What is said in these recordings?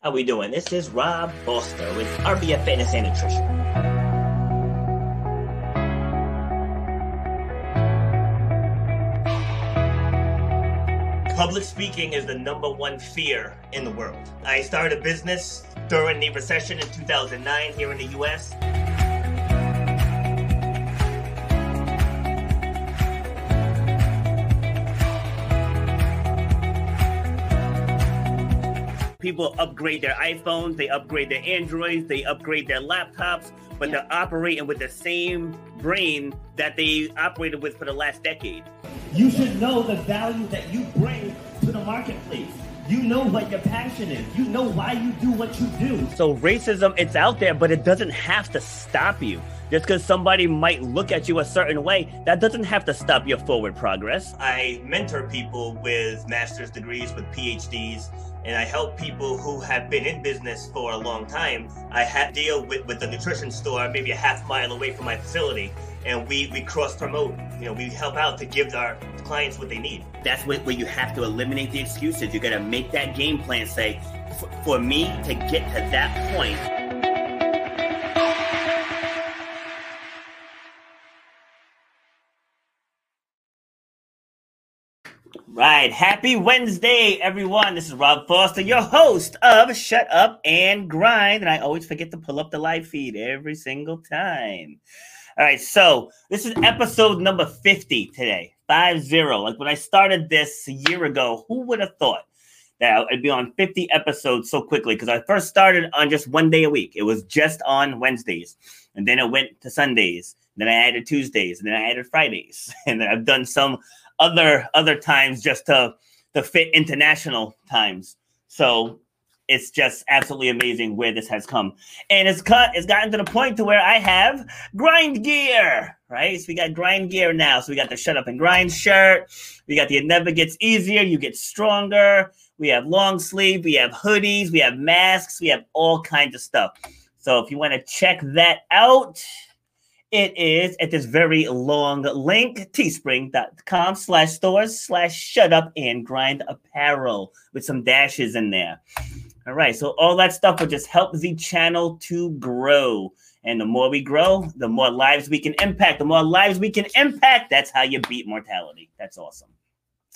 How we doing? This is Rob Foster with RBF Fitness and Nutrition. Public speaking is the number one fear in the world. I started a business during the recession in 2009 here in the US. People upgrade their iPhones, they upgrade their Androids, they upgrade their laptops, but they're operating with the same brain that they operated with for the last decade. You should know the value that you bring to the marketplace. You know what your passion is. You know why you do what you do. So racism, it's out there, but it doesn't have to stop you. Just because somebody might look at you a certain way, that doesn't have to stop your forward progress. I mentor people with master's degrees, with PhDs, and I help people who have been in business for a long time. I have deal with, with the nutrition store maybe a half mile away from my facility, and we, we cross promote. You know, we help out to give our clients what they need. That's where, where you have to eliminate the excuses. You got to make that game plan. Say, for me to get to that point Right. Happy Wednesday, everyone. This is Rob Foster, your host of Shut Up and Grind. And I always forget to pull up the live feed every single time. All right. So this is episode number 50 today. Five zero. Like when I started this a year ago, who would have thought that I'd be on 50 episodes so quickly? Because I first started on just one day a week. It was just on Wednesdays. And then it went to Sundays. Then I added Tuesdays. And then I added Fridays. And then I've done some other other times just to to fit international times. So it's just absolutely amazing where this has come. And it's cut, it's gotten to the point to where I have grind gear, right? So we got grind gear now. So we got the shut up and grind shirt. We got the it never gets easier, you get stronger. We have long sleeve, we have hoodies, we have masks, we have all kinds of stuff. So if you want to check that out, it is at this very long link, teespring.com slash stores slash shut up and grind apparel with some dashes in there. All right, so all that stuff will just help the channel to grow. And the more we grow, the more lives we can impact. The more lives we can impact, that's how you beat mortality. That's awesome.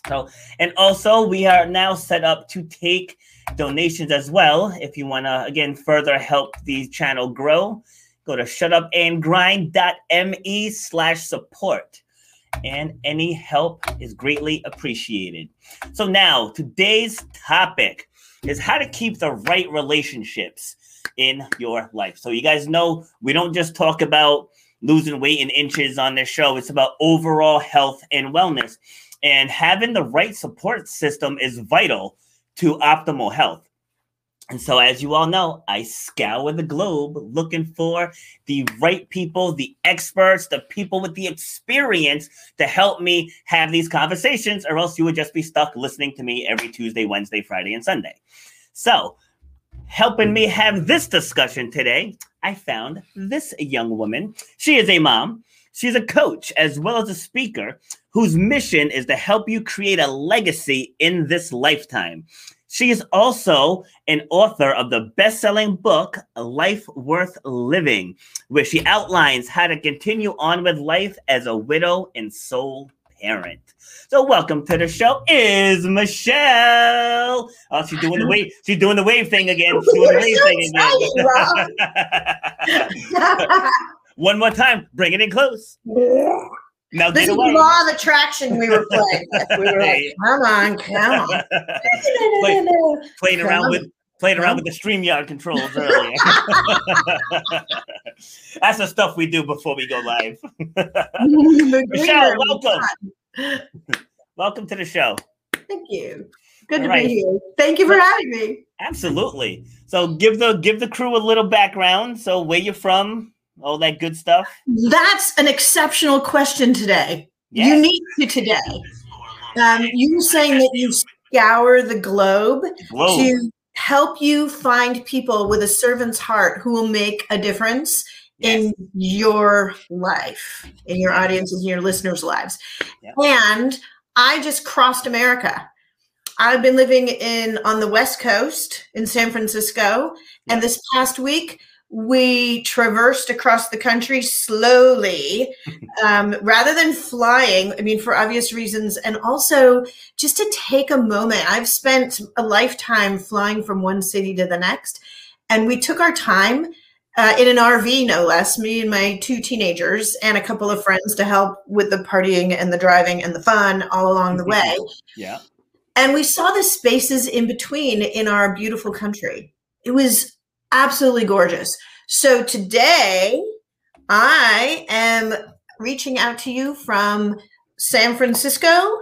So, and also we are now set up to take donations as well. If you want to, again, further help the channel grow, Go to shutupandgrind.me slash support. And any help is greatly appreciated. So now today's topic is how to keep the right relationships in your life. So you guys know we don't just talk about losing weight in inches on this show. It's about overall health and wellness. And having the right support system is vital to optimal health. And so, as you all know, I scour the globe looking for the right people, the experts, the people with the experience to help me have these conversations, or else you would just be stuck listening to me every Tuesday, Wednesday, Friday, and Sunday. So, helping me have this discussion today, I found this young woman. She is a mom, she's a coach, as well as a speaker whose mission is to help you create a legacy in this lifetime. She is also an author of the best selling book, Life Worth Living, where she outlines how to continue on with life as a widow and sole parent. So welcome to the show is Michelle. Oh, she's doing the wave. She's doing the wave thing again. She's doing the wave so thing again. One more time. Bring it in close. Now this is away. law of attraction we were playing. We were like, come on, come on. Play- playing Come around on. with playing around with the StreamYard controls earlier. That's the stuff we do before we go live. Michelle, welcome. Welcome to the show. Thank you. Good All to right. be here. Thank you for having me. Absolutely. So give the give the crew a little background. So where you're from, all that good stuff. That's an exceptional question today. Yes. Unique to today. Um, you were saying that you scour the globe Whoa. to help you find people with a servant's heart who will make a difference Yes. in your life, in your audiences, in your listeners' lives. Yeah. And I just crossed America. I've been living in on the West Coast in San Francisco, and this past week we traversed across the country slowly, um, rather than flying. I mean, for obvious reasons, and also just to take a moment. I've spent a lifetime flying from one city to the next, and we took our time uh, in an RV, no less. Me and my two teenagers and a couple of friends to help with the partying and the driving and the fun all along the way. Yeah. And we saw the spaces in between in our beautiful country. It was absolutely gorgeous. So today, I am reaching out to you from San Francisco.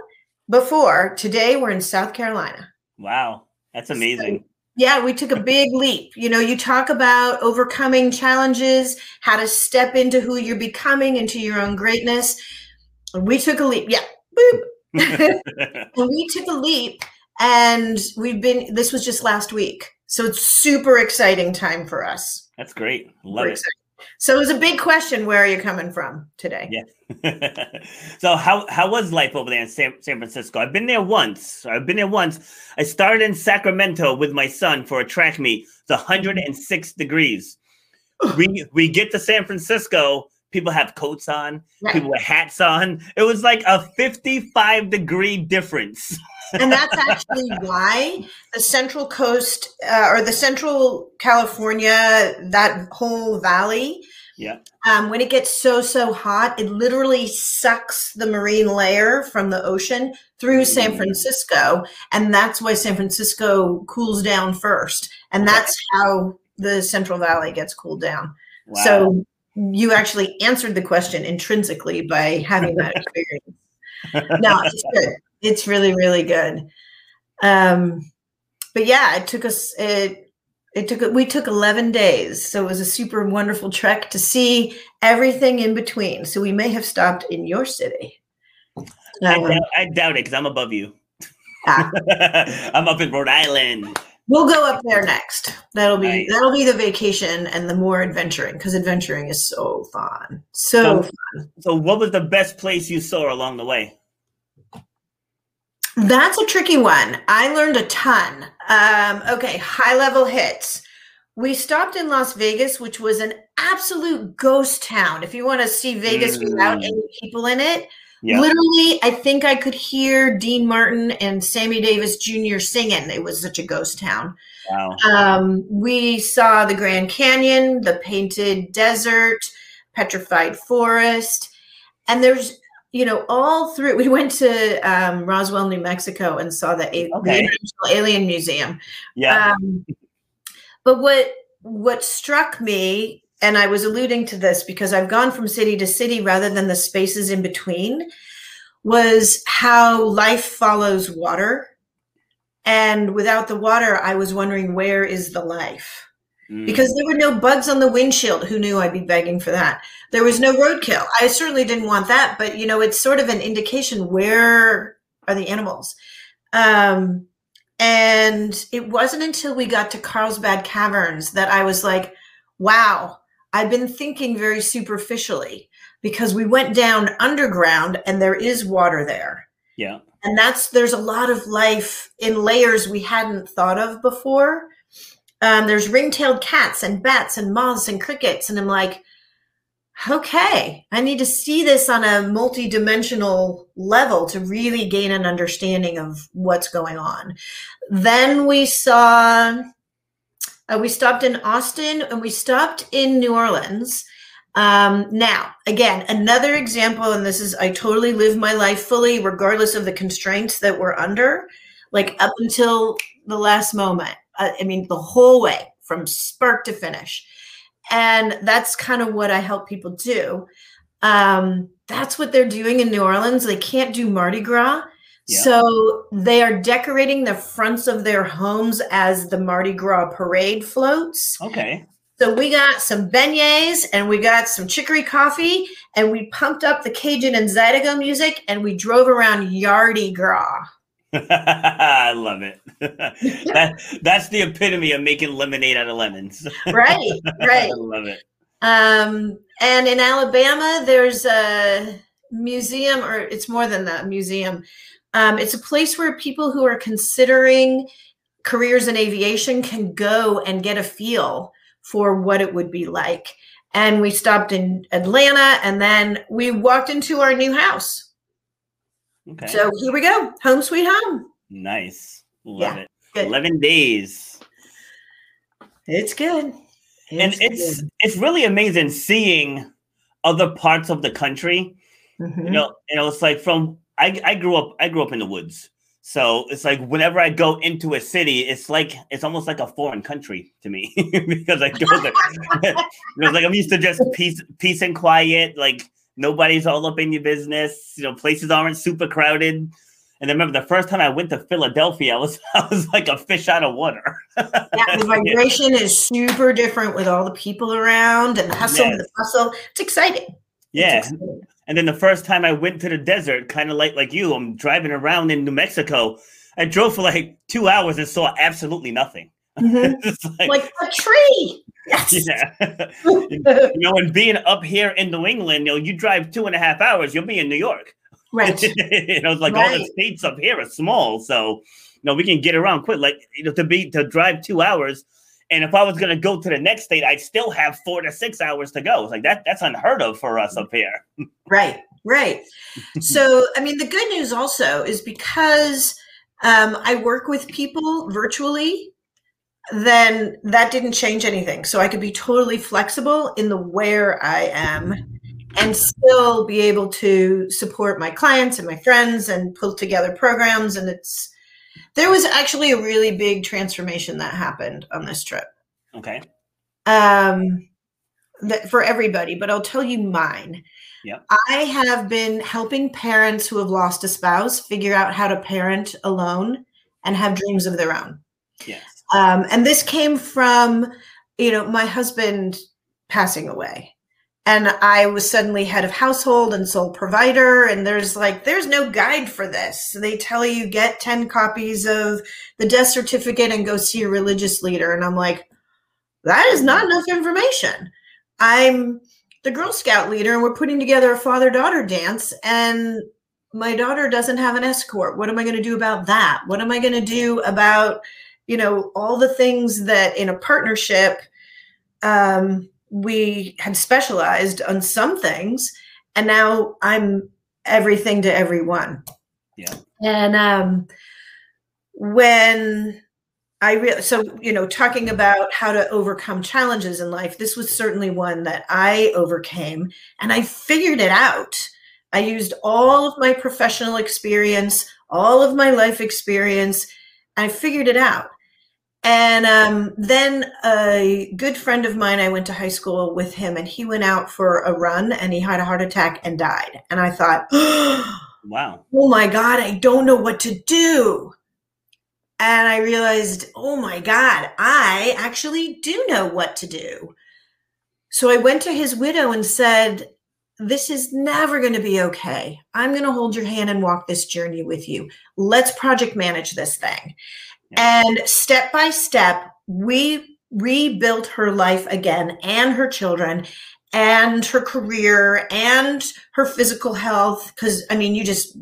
Before today, we're in South Carolina. Wow. That's amazing. Yeah, we took a big leap. You know, you talk about overcoming challenges, how to step into who you're becoming, into your own greatness. We took a leap. Yeah. Boop. we took a leap and we've been this was just last week. So it's super exciting time for us. That's great. Love it. So it was a big question. Where are you coming from today? Yeah. so how how was life over there in San, San Francisco? I've been there once. I've been there once. I started in Sacramento with my son for a track meet. It's 106 degrees. We we get to San Francisco. People have coats on. Right. People with hats on. It was like a 55 degree difference. and that's actually why the central coast uh, or the central california that whole valley Yeah. um, when it gets so so hot it literally sucks the marine layer from the ocean through san Mm. francisco and that's why san francisco cools down first and that's how the central valley gets cooled down Wow. so you actually answered the question intrinsically by having that experience no, it's good. It's really, really good. Um, but yeah, it took us it it took we took 11 days so it was a super wonderful trek to see everything in between so we may have stopped in your city I, Um, doubt, I doubt it because I'm above you. Ah. I'm up in Rhode Island. we'll go up there next that'll be Nice. that'll be the vacation and the more adventuring because adventuring is so fun so So- So, what was the best place you saw along the way? That's a tricky one. I learned a ton. Um, okay, high level hits. We stopped in Las Vegas, which was an absolute ghost town. If you want to see Vegas without Mm. any people in it, Yeah. literally, I think I could hear Dean Martin and Sammy Davis Jr. singing. It was such a ghost town. Wow. Um, we saw the Grand Canyon, the painted desert, petrified forest, and there's you know all through. We went to um, Roswell, New Mexico, and saw the, A- the International Alien Museum. Yeah. Um, but what what struck me, and I was alluding to this because I've gone from city to city rather than the spaces in between, was how life follows water. And without the water, I was wondering where is the life? Mm. Because there were no bugs on the windshield. Who knew I'd be begging for that? There was no roadkill. I certainly didn't want that, but you know, it's sort of an indication where are the animals? Um, and it wasn't until we got to Carlsbad Caverns that I was like, wow, I've been thinking very superficially because we went down underground and there is water there. yeah. And that's there's a lot of life in layers we hadn't thought of before. Um, there's ring-tailed cats and bats and moths and crickets, and I'm like, okay, I need to see this on a multi-dimensional level to really gain an understanding of what's going on. Then we saw, uh, we stopped in Austin and we stopped in New Orleans. Um, now, again, another example, and this is, I totally live my life fully, regardless of the constraints that we're under, like up until the last moment. Uh, I mean, the whole way from spark to finish. And that's kind of what I help people do. Um, that's what they're doing in New Orleans. They can't do Mardi Gras. Yeah. So they are decorating the fronts of their homes as the Mardi Gras parade floats. Okay. So we got some beignets and we got some chicory coffee and we pumped up the Cajun and Zydeco music and we drove around Yardy Gras. I love it. that, that's the epitome of making lemonade out of lemons. right, right. I love it. Um, and in Alabama, there's a museum, or it's more than that museum. Um, it's a place where people who are considering careers in aviation can go and get a feel for what it would be like. And we stopped in Atlanta and then we walked into our new house Okay. So here we go. Home sweet home. Nice. Love yeah, it. Good. 11 days. It's good. It's and it's good. it's really amazing seeing other parts of the country. Mm-hmm. You know, you know, it's like from I, I grew up I grew up in the woods. So it's like whenever I go into a city, it's like it's almost like a foreign country to me because I go it's like I'm used to just peace peace and quiet, like Nobody's all up in your business. You know, places aren't super crowded. And I remember the first time I went to Philadelphia, I was I was like a fish out of water. yeah, the vibration is super different with all the people around and the hustle yes. and the bustle. It's exciting. Yeah. It's exciting. And then the first time I went to the desert, kind of like like you, I'm driving around in New Mexico. I drove for like two hours and saw absolutely nothing. Mm-hmm. like, like, a tree. Yes. Yeah. you know, and being up here in New England, you know, you drive two and a half hours, you'll be in New York. Right. you know, like right. all the states up here are small. So, you know, we can get around quick. Like, you know, to be to drive two hours. And if I was gonna go to the next state, I'd still have four to six hours to go. It's like that that's unheard of for us up here. right, right. So I mean the good news also is because um, I work with people virtually then that didn't change anything. So I could be totally flexible in the where I am and still be able to support my clients and my friends and pull together programs. And it's, there was actually a really big transformation that happened on this trip. Okay. Um, that for everybody, but I'll tell you mine. Yeah. I have been helping parents who have lost a spouse figure out how to parent alone and have dreams of their own. Yes. Um, and this came from, you know, my husband passing away. And I was suddenly head of household and sole provider. And there's like, there's no guide for this. They tell you get 10 copies of the death certificate and go see a religious leader. And I'm like, that is not enough information. I'm the Girl Scout leader and we're putting together a father daughter dance. And my daughter doesn't have an escort. What am I going to do about that? What am I going to do about, you know all the things that in a partnership um, we had specialized on some things and now i'm everything to everyone. Yeah. And um, when i really so you know talking about how to overcome challenges in life this was certainly one that i overcame and i figured it out. I used all of my professional experience all of my life experience I figured it out. And um, then a good friend of mine, I went to high school with him, and he went out for a run and he had a heart attack and died. And I thought, wow. Oh my God, I don't know what to do. And I realized, oh my God, I actually do know what to do. So I went to his widow and said, This is never going to be okay. I'm going to hold your hand and walk this journey with you. Let's project manage this thing. And step by step, we rebuilt her life again and her children and her career and her physical health. Cause I mean, you just,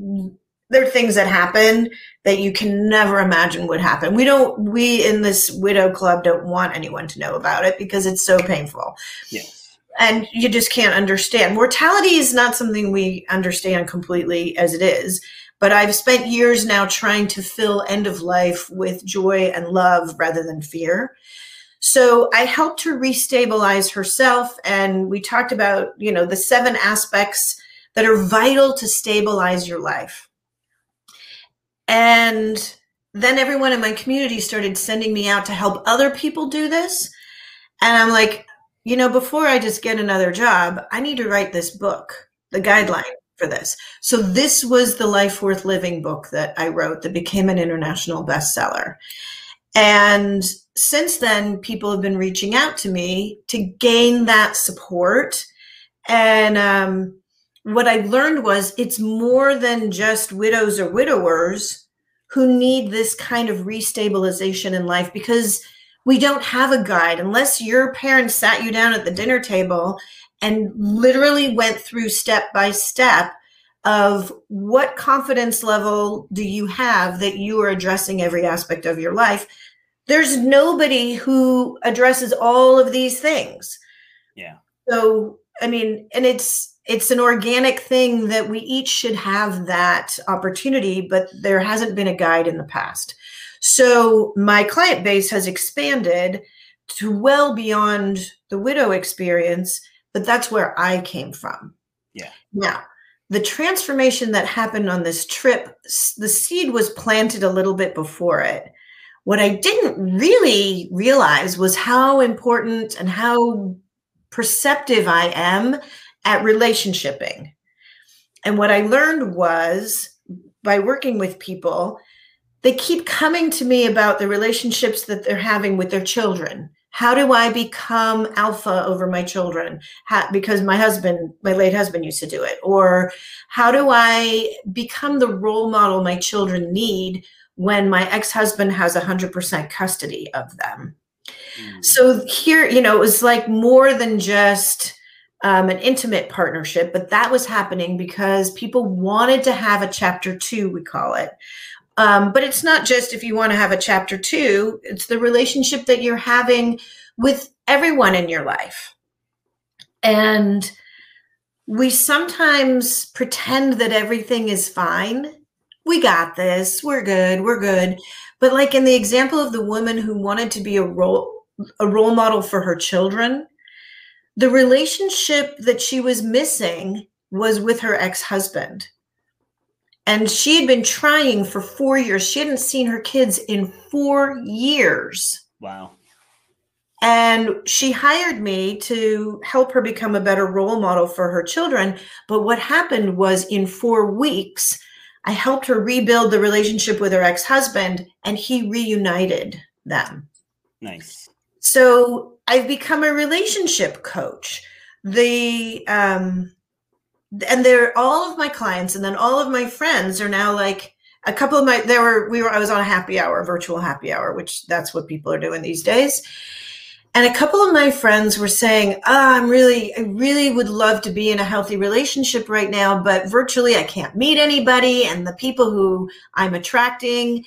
there are things that happen that you can never imagine would happen. We don't, we in this widow club don't want anyone to know about it because it's so painful. Yes. and you just can't understand. Mortality is not something we understand completely as it is, but I've spent years now trying to fill end of life with joy and love rather than fear. So I helped her restabilize herself and we talked about, you know, the seven aspects that are vital to stabilize your life. And then everyone in my community started sending me out to help other people do this. And I'm like, you know, before I just get another job, I need to write this book, the guideline for this. So this was the Life Worth Living book that I wrote that became an international bestseller. And since then, people have been reaching out to me to gain that support. And um, what I learned was it's more than just widows or widowers who need this kind of restabilization in life because we don't have a guide unless your parents sat you down at the dinner table and literally went through step by step of what confidence level do you have that you are addressing every aspect of your life? There's nobody who addresses all of these things. Yeah. So i mean and it's it's an organic thing that we each should have that opportunity but there hasn't been a guide in the past. So my client base has expanded to well beyond the widow experience, but that's where I came from. Yeah. Now, the transformation that happened on this trip, the seed was planted a little bit before it. What I didn't really realize was how important and how perceptive I am at relationshiping. And what I learned was by working with people they keep coming to me about the relationships that they're having with their children. How do I become alpha over my children? How, because my husband, my late husband, used to do it. Or how do I become the role model my children need when my ex husband has 100% custody of them? Mm. So here, you know, it was like more than just um, an intimate partnership, but that was happening because people wanted to have a chapter two, we call it, um, but it's not just if you want to have a chapter two, it's the relationship that you're having with everyone in your life. And we sometimes pretend that everything is fine. We got this. We're good. We're good. But like in the example of the woman who wanted to be a role a role model for her children, the relationship that she was missing was with her ex-husband. And she had been trying for four years. She hadn't seen her kids in four years. Wow. And she hired me to help her become a better role model for her children. But what happened was in four weeks, I helped her rebuild the relationship with her ex husband, and he reunited them. Nice. So I've become a relationship coach. The um, and they're all of my clients and then all of my friends are now like a couple of my there were we were I was on a happy hour, virtual happy hour, which that's what people are doing these days. And a couple of my friends were saying, oh, I'm really, I really would love to be in a healthy relationship right now, but virtually I can't meet anybody. And the people who I'm attracting,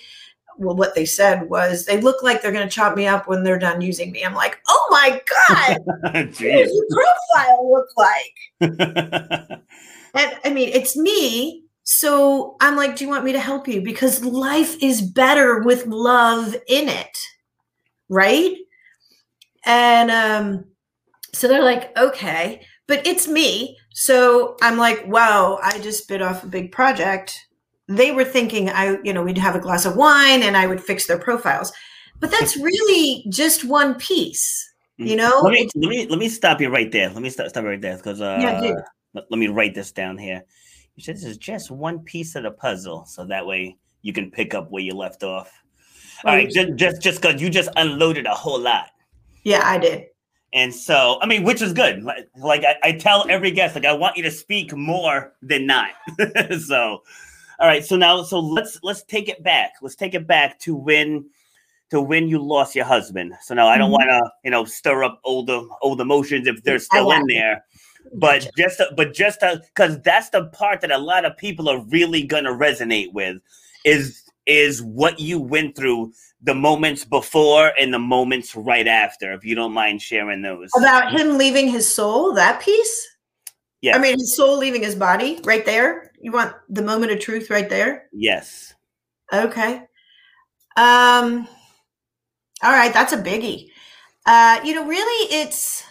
well, what they said was they look like they're going to chop me up when they're done using me. I'm like, oh my God, what does your profile look like? And I mean, it's me. So I'm like, do you want me to help you? Because life is better with love in it. Right. And um, so they're like, okay, but it's me. So I'm like, wow, I just bit off a big project. They were thinking I, you know, we'd have a glass of wine and I would fix their profiles. But that's really just one piece, you know? Let me let me let me stop you right there. Let me stop stop right there because uh yeah, let, let me write this down here. You said this is just one piece of the puzzle, so that way you can pick up where you left off. All right, just just just because you just unloaded a whole lot. Yeah, I did. And so, I mean, which is good. Like, like I, I, tell every guest, like I want you to speak more than not. so, all right. So now, so let's let's take it back. Let's take it back to when to when you lost your husband. So now I don't mm-hmm. want to, you know, stir up old old emotions if they're still in there but just to, but just because that's the part that a lot of people are really gonna resonate with is is what you went through the moments before and the moments right after, if you don't mind sharing those. About him leaving his soul, that piece? Yeah. I mean, his soul leaving his body right there. You want the moment of truth right there? Yes. Okay. Um, all right. That's a biggie. Uh, you know, really, it's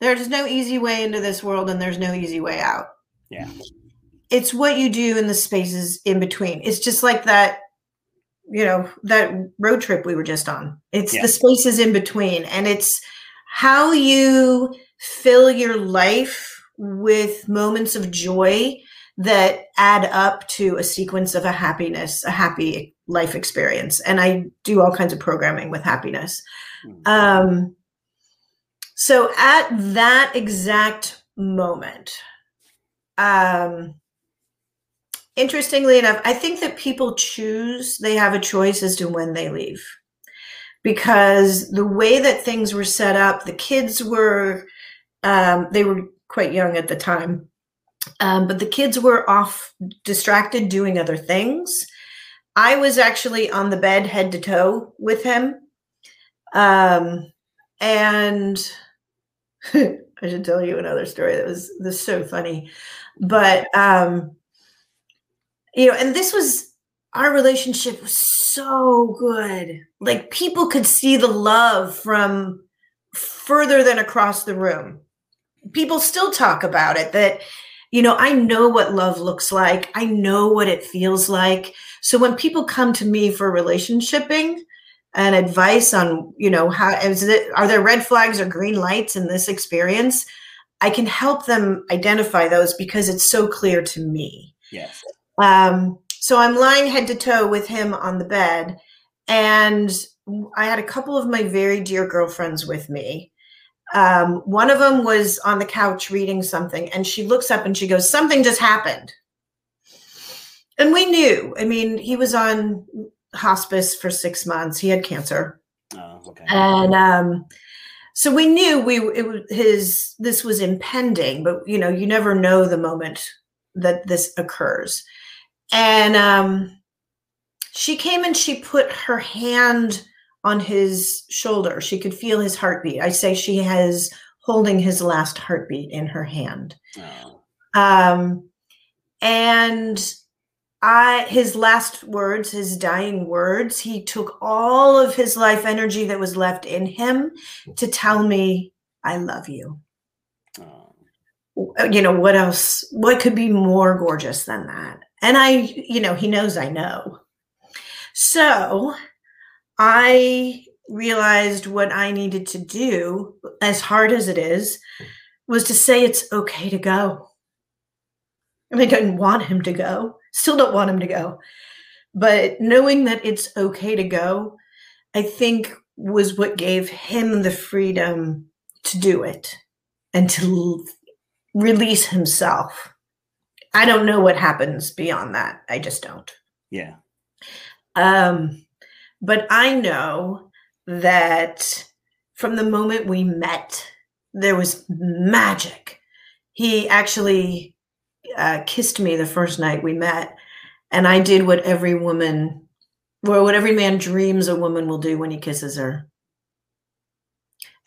there's no easy way into this world and there's no easy way out. Yeah. It's what you do in the spaces in between. It's just like that, you know, that road trip we were just on. It's Yeah. the spaces in between. And it's how you fill your life with moments of joy that add up to a sequence of a happiness, a happy life experience. And I do all kinds of programming with happiness. Mm. Um, so at that exact moment, um, interestingly enough, I think that people choose, they have a choice as to when they leave. Because the way that things were set up, the kids were, um, they were quite young at the time, um, but the kids were off distracted doing other things. I was actually on the bed head to toe with him. Um, and I should tell you another story that was this so funny. But um, you know, and this was our relationship was so good. Like people could see the love from further than across the room. People still talk about it that you know, I know what love looks like. I know what it feels like. So when people come to me for relationshiping, and advice on you know how is it are there red flags or green lights in this experience i can help them identify those because it's so clear to me Yes. um, so i'm lying head to toe with him on the bed and i had a couple of my very dear girlfriends with me um, one of them was on the couch reading something and she looks up and she goes something just happened and we knew i mean he was on hospice for six months. He had cancer, Oh, okay. and um, so we knew we it, was- his this was impending. But you know, you never know the moment that this occurs. And um, she came and she put her hand on his shoulder. She could feel his heartbeat. I say she has holding his last heartbeat in her hand. Oh. Um, and I, his last words, his dying words, he took all of his life energy that was left in him to tell me, I love you. Oh. You know, what else? What could be more gorgeous than that? And I, you know, he knows I know. So I realized what I needed to do, as hard as it is, was to say it's okay to go. And I didn't want him to go, still don't want him to go. But knowing that it's okay to go, I think was what gave him the freedom to do it and to release himself. I don't know what happens beyond that. I just don't. Yeah. Um, but I know that from the moment we met, there was magic. He actually uh, kissed me the first night we met, and I did what every woman, well, what every man dreams a woman will do when he kisses her.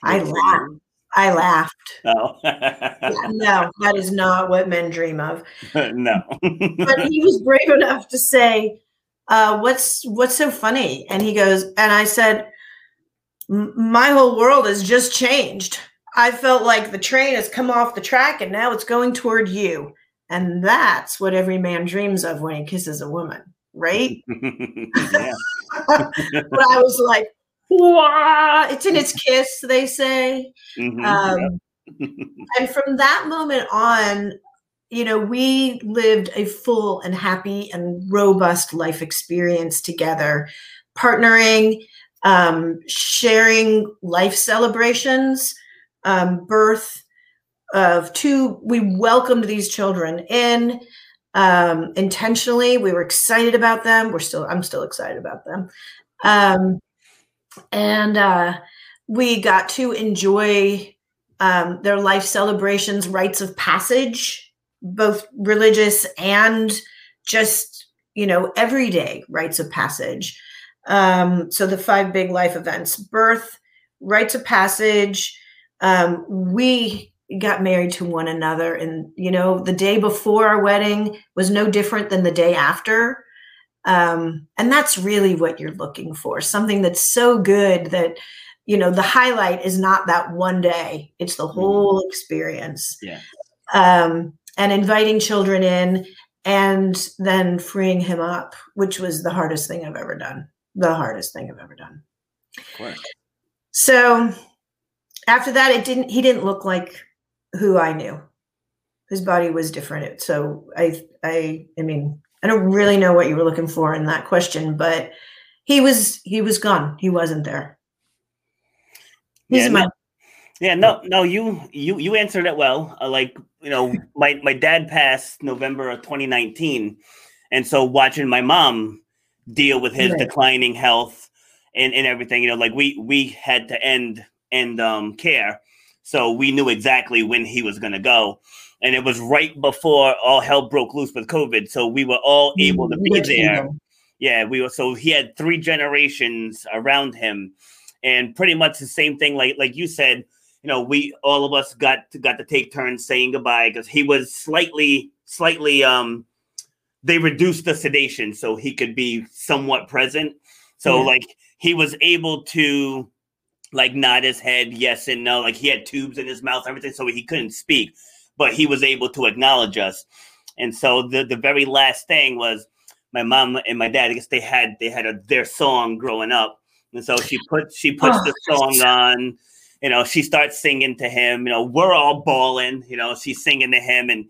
I laughed. I laughed. Oh. No, that is not what men dream of. no. but he was brave enough to say, uh, "What's what's so funny?" And he goes, and I said, "My whole world has just changed. I felt like the train has come off the track, and now it's going toward you." And that's what every man dreams of when he kisses a woman, right? but I was like, "Wow!" It's in its kiss, they say. Mhm. Um, and from that moment on you know we lived a full and happy and robust life experience together partnering um, sharing life celebrations um, birth of two we welcomed these children in um, intentionally. We were excited about them. We're still i'm still excited about them. Um, and uh, we got to enjoy um, their life celebrations, rites of passage, both religious and just you know, everyday rites of passage. Um, so the five big life events birth, rites of passage. Um, we got married to one another, and, you know, the day before our wedding was no different than the day after. Um, and that's really what you're looking for something that's so good that, you know, the highlight is not that one day, it's the mm-hmm. whole experience. Yeah. Um, and inviting children in and then freeing him up, which was the hardest thing I've ever done. The hardest thing I've ever done. Of course. So after that, it didn't, he didn't look like who I knew. His body was different. So I, I, I mean, I don't really know what you were looking for in that question, but he was, he was gone. He wasn't there. He's yeah, my, no, yeah, no, no, you, you, you answered it well. Uh, like you know, my my dad passed November of 2019, and so watching my mom deal with his right. declining health and, and everything, you know, like we we had to end end um care, so we knew exactly when he was going to go, and it was right before all hell broke loose with COVID, so we were all able to be there. Yeah, we were. So he had three generations around him, and pretty much the same thing, like like you said you know, we all of us got to, got to take turns saying goodbye because he was slightly slightly um they reduced the sedation so he could be somewhat present. So yeah. like he was able to like nod his head yes and no. Like he had tubes in his mouth, everything, so he couldn't speak, but he was able to acknowledge us. And so the the very last thing was my mom and my dad. I guess they had they had a, their song growing up, and so she put she puts oh, the song on you know, she starts singing to him. You know, we're all bawling. You know, she's singing to him, and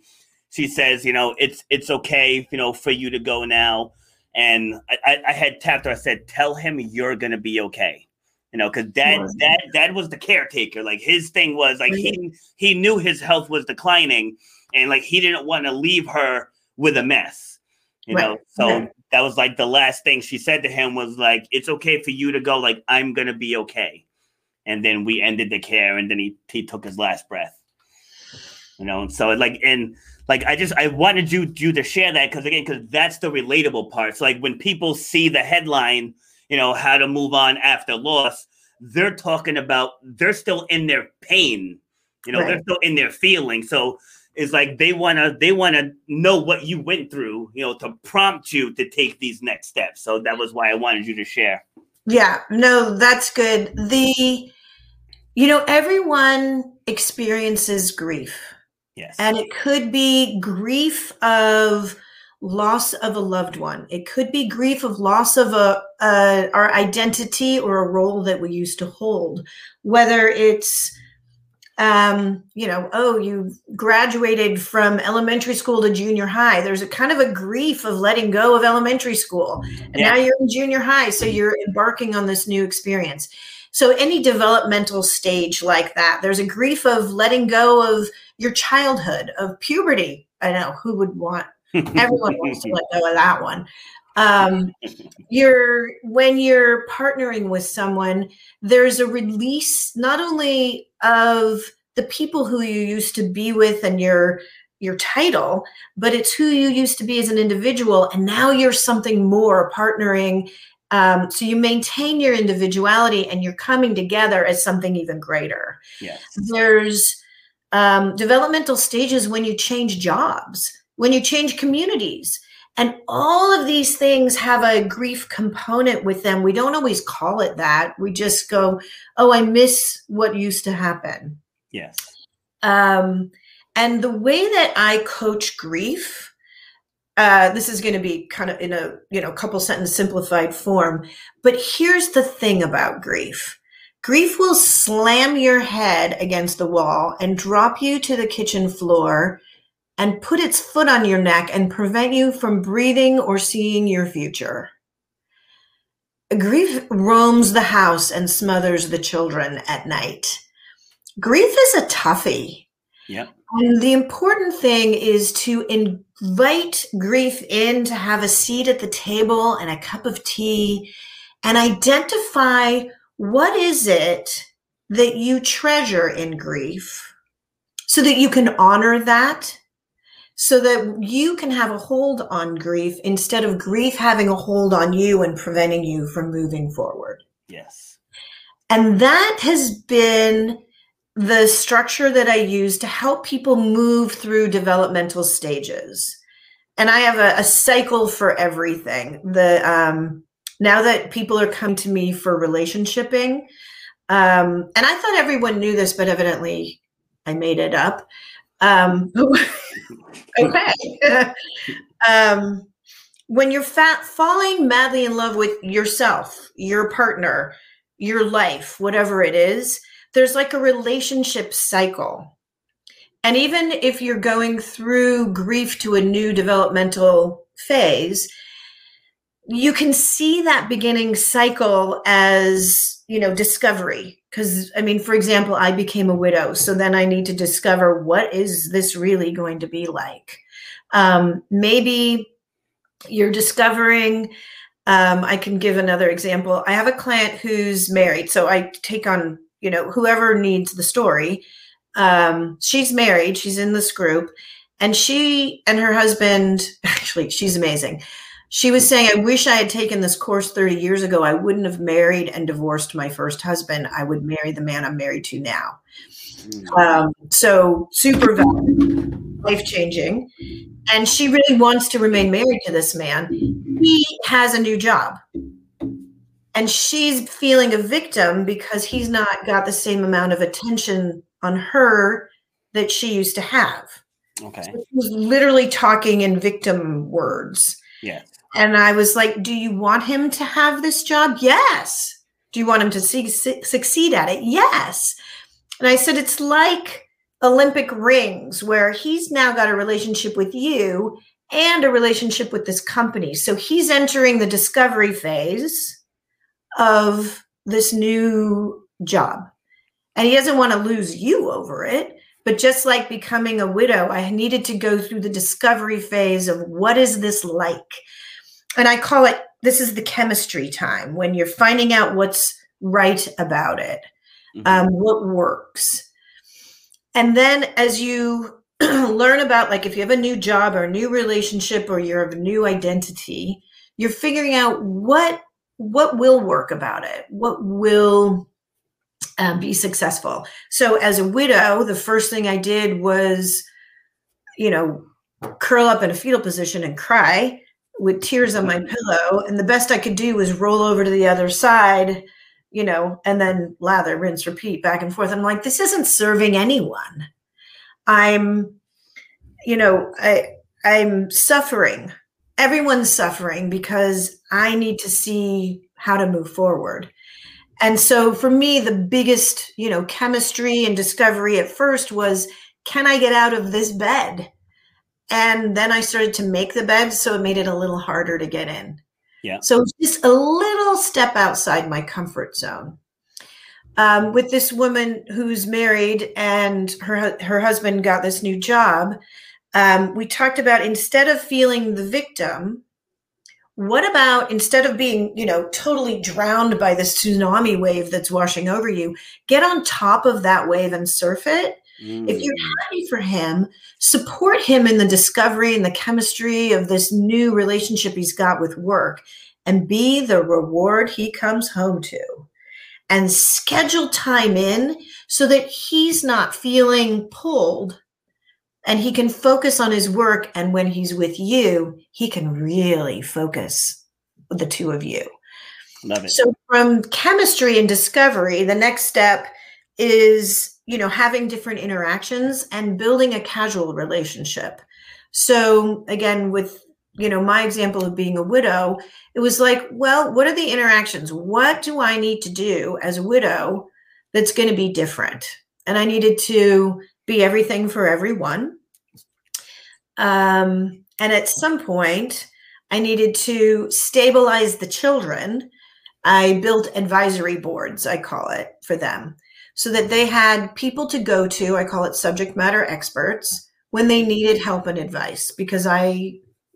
she says, you know, it's it's okay, you know, for you to go now. And I, I had tapped her. I said, tell him you're gonna be okay. You know, because dad, sure. dad, dad was the caretaker. Like his thing was like he he knew his health was declining, and like he didn't want to leave her with a mess. You right. know, so right. that was like the last thing she said to him was like, "It's okay for you to go. Like I'm gonna be okay." And then we ended the care and then he he took his last breath. You know so like and like i just i wanted you you to share that because again because that's the relatable part. So like when people see the headline you know how to move on after loss they're talking about they're still in their pain you know right. they're still in their feeling so it's like they want to they want to know what you went through you know to prompt you to take these next steps. So that was why i wanted you to share. Yeah, no, that's good. The, you know, everyone experiences grief. Yes. And it could be grief of loss of a loved one. It could be grief of loss of a, a our identity or a role that we used to hold. Whether it's um, you know, oh, you graduated from elementary school to junior high. There's a kind of a grief of letting go of elementary school. And yeah. now you're in junior high. So you're embarking on this new experience. So any developmental stage like that, there's a grief of letting go of your childhood, of puberty. I know who would want everyone wants to let go of that one um, you're when you're partnering with someone there's a release not only of the people who you used to be with and your your title but it's who you used to be as an individual and now you're something more partnering um, so you maintain your individuality and you're coming together as something even greater yes. there's um, developmental stages when you change jobs when you change communities and all of these things have a grief component with them. We don't always call it that. We just go, oh, I miss what used to happen. Yes. Um, and the way that I coach grief, uh, this is going to be kind of in a you know couple sentence simplified form. But here's the thing about grief. Grief will slam your head against the wall and drop you to the kitchen floor and put its foot on your neck and prevent you from breathing or seeing your future. Grief roams the house and smothers the children at night. Grief is a toughie. Yeah. And the important thing is to invite grief in to have a seat at the table and a cup of tea and identify what is it that you treasure in grief so that you can honor that so that you can have a hold on grief instead of grief having a hold on you and preventing you from moving forward. Yes. And that has been the structure that I use to help people move through developmental stages. And I have a, a cycle for everything. The um, now that people are coming to me for relationshiping, um, and I thought everyone knew this, but evidently I made it up. Um, okay. um, when you're fat, falling madly in love with yourself, your partner, your life, whatever it is, there's like a relationship cycle. And even if you're going through grief to a new developmental phase, you can see that beginning cycle as, you know, discovery. Because, I mean, for example, I became a widow. So then I need to discover what is this really going to be like? Um, maybe you're discovering um, i can give another example i have a client who's married so i take on you know whoever needs the story. Um, she's married she's in this group and she and her husband actually she's amazing. She was saying i wish i had taken this course 30 years ago. I wouldn't have married and divorced my first husband. I would marry the man i'm married to now. Mm. um, so super life changing and she really wants to remain married to this man. He has a new job and she's feeling a victim because he's not got the same amount of attention on her that she used to have. Okay. So she's literally talking in victim words. Yeah. And I was like, Do you want him to have this job? Yes. Do you want him to see, succeed at it? Yes. And I said, It's like Olympic rings, where he's now got a relationship with you and a relationship with this company. So he's entering the discovery phase of this new job. And he doesn't want to lose you over it. But just like becoming a widow, I needed to go through the discovery phase of what is this like? And I call it this is the chemistry time when you're finding out what's right about it, mm-hmm. um, what works. And then as you learn about, like, if you have a new job or a new relationship or you have a new identity, you're figuring out what what will work about it? What will um, be successful? So as a widow the first thing i did was you know curl up in a fetal position and cry with tears on my pillow and the best i could do was roll over to the other side you know and then lather rinse repeat back and forth. I'm like this isn't serving anyone. I'm you know i i'm suffering everyone's suffering because I need to see how to move forward. And so for me, the biggest, you know, chemistry and discovery at first was can I get out of this bed? And then I started to make the bed, so it made it a little harder to get in. Yeah. So just a little step outside my comfort zone. Um, with this woman who's married and her her husband got this new job, um, we talked about instead of feeling the victim, what about instead of being, you know, totally drowned by this tsunami wave that's washing over you, get on top of that wave and surf it? Mm. If you're mm. happy for him, support him in the discovery and the chemistry of this new relationship he's got with work and be the reward he comes home to. And schedule time in so that he's not feeling pulled and he can focus on his work and when he's with you he can really focus with the two of you. Love it. so from chemistry and discovery the next step is you know having different interactions and building a casual relationship. So again with you know my example of being a widow it was like well what are the interactions? What do i need to do as a widow that's going to be different? And i needed to be everything for everyone. Um, and at some point, I needed to stabilize the children. I built advisory boards, I call it, for them, so that they had people to go to. I call it subject matter experts when they needed help and advice because I,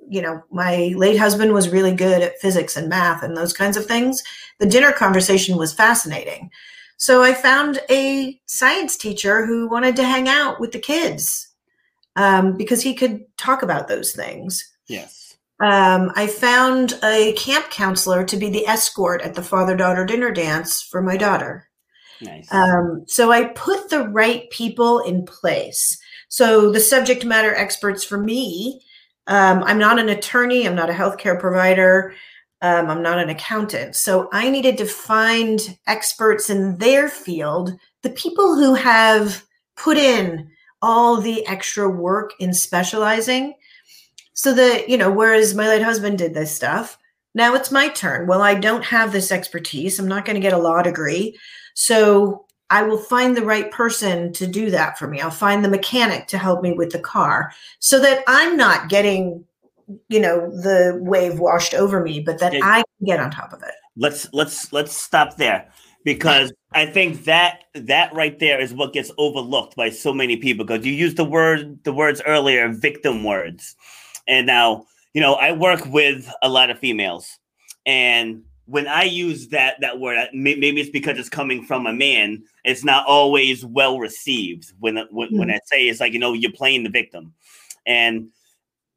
you know, my late husband was really good at physics and math and those kinds of things. The dinner conversation was fascinating. So I found a science teacher who wanted to hang out with the kids. um, because he could talk about those things. Yes. Um, I found a camp counselor to be the escort at the father daughter dinner dance for my daughter. Nice. Um, so I put the right people in place. So the subject matter experts for me, um, I'm not an attorney, I'm not a healthcare provider, um, I'm not an accountant. So I needed to find experts in their field, the people who have put in all the extra work in specializing. So that, you know, whereas my late husband did this stuff, now it's my turn. Well, I don't have this expertise. I'm not going to get a law degree. So I will find the right person to do that for me. I'll find the mechanic to help me with the car so that I'm not getting, you know, the wave washed over me, but that Yeah. I can get on top of it. let's let's let's stop there because I think that that right there is what gets overlooked by so many people because you used the word the words earlier victim words and now you know I work with a lot of females and when I use that that word maybe it's because it's coming from a man it's not always well received when when, when hmm. I say it's like you know you're playing the victim and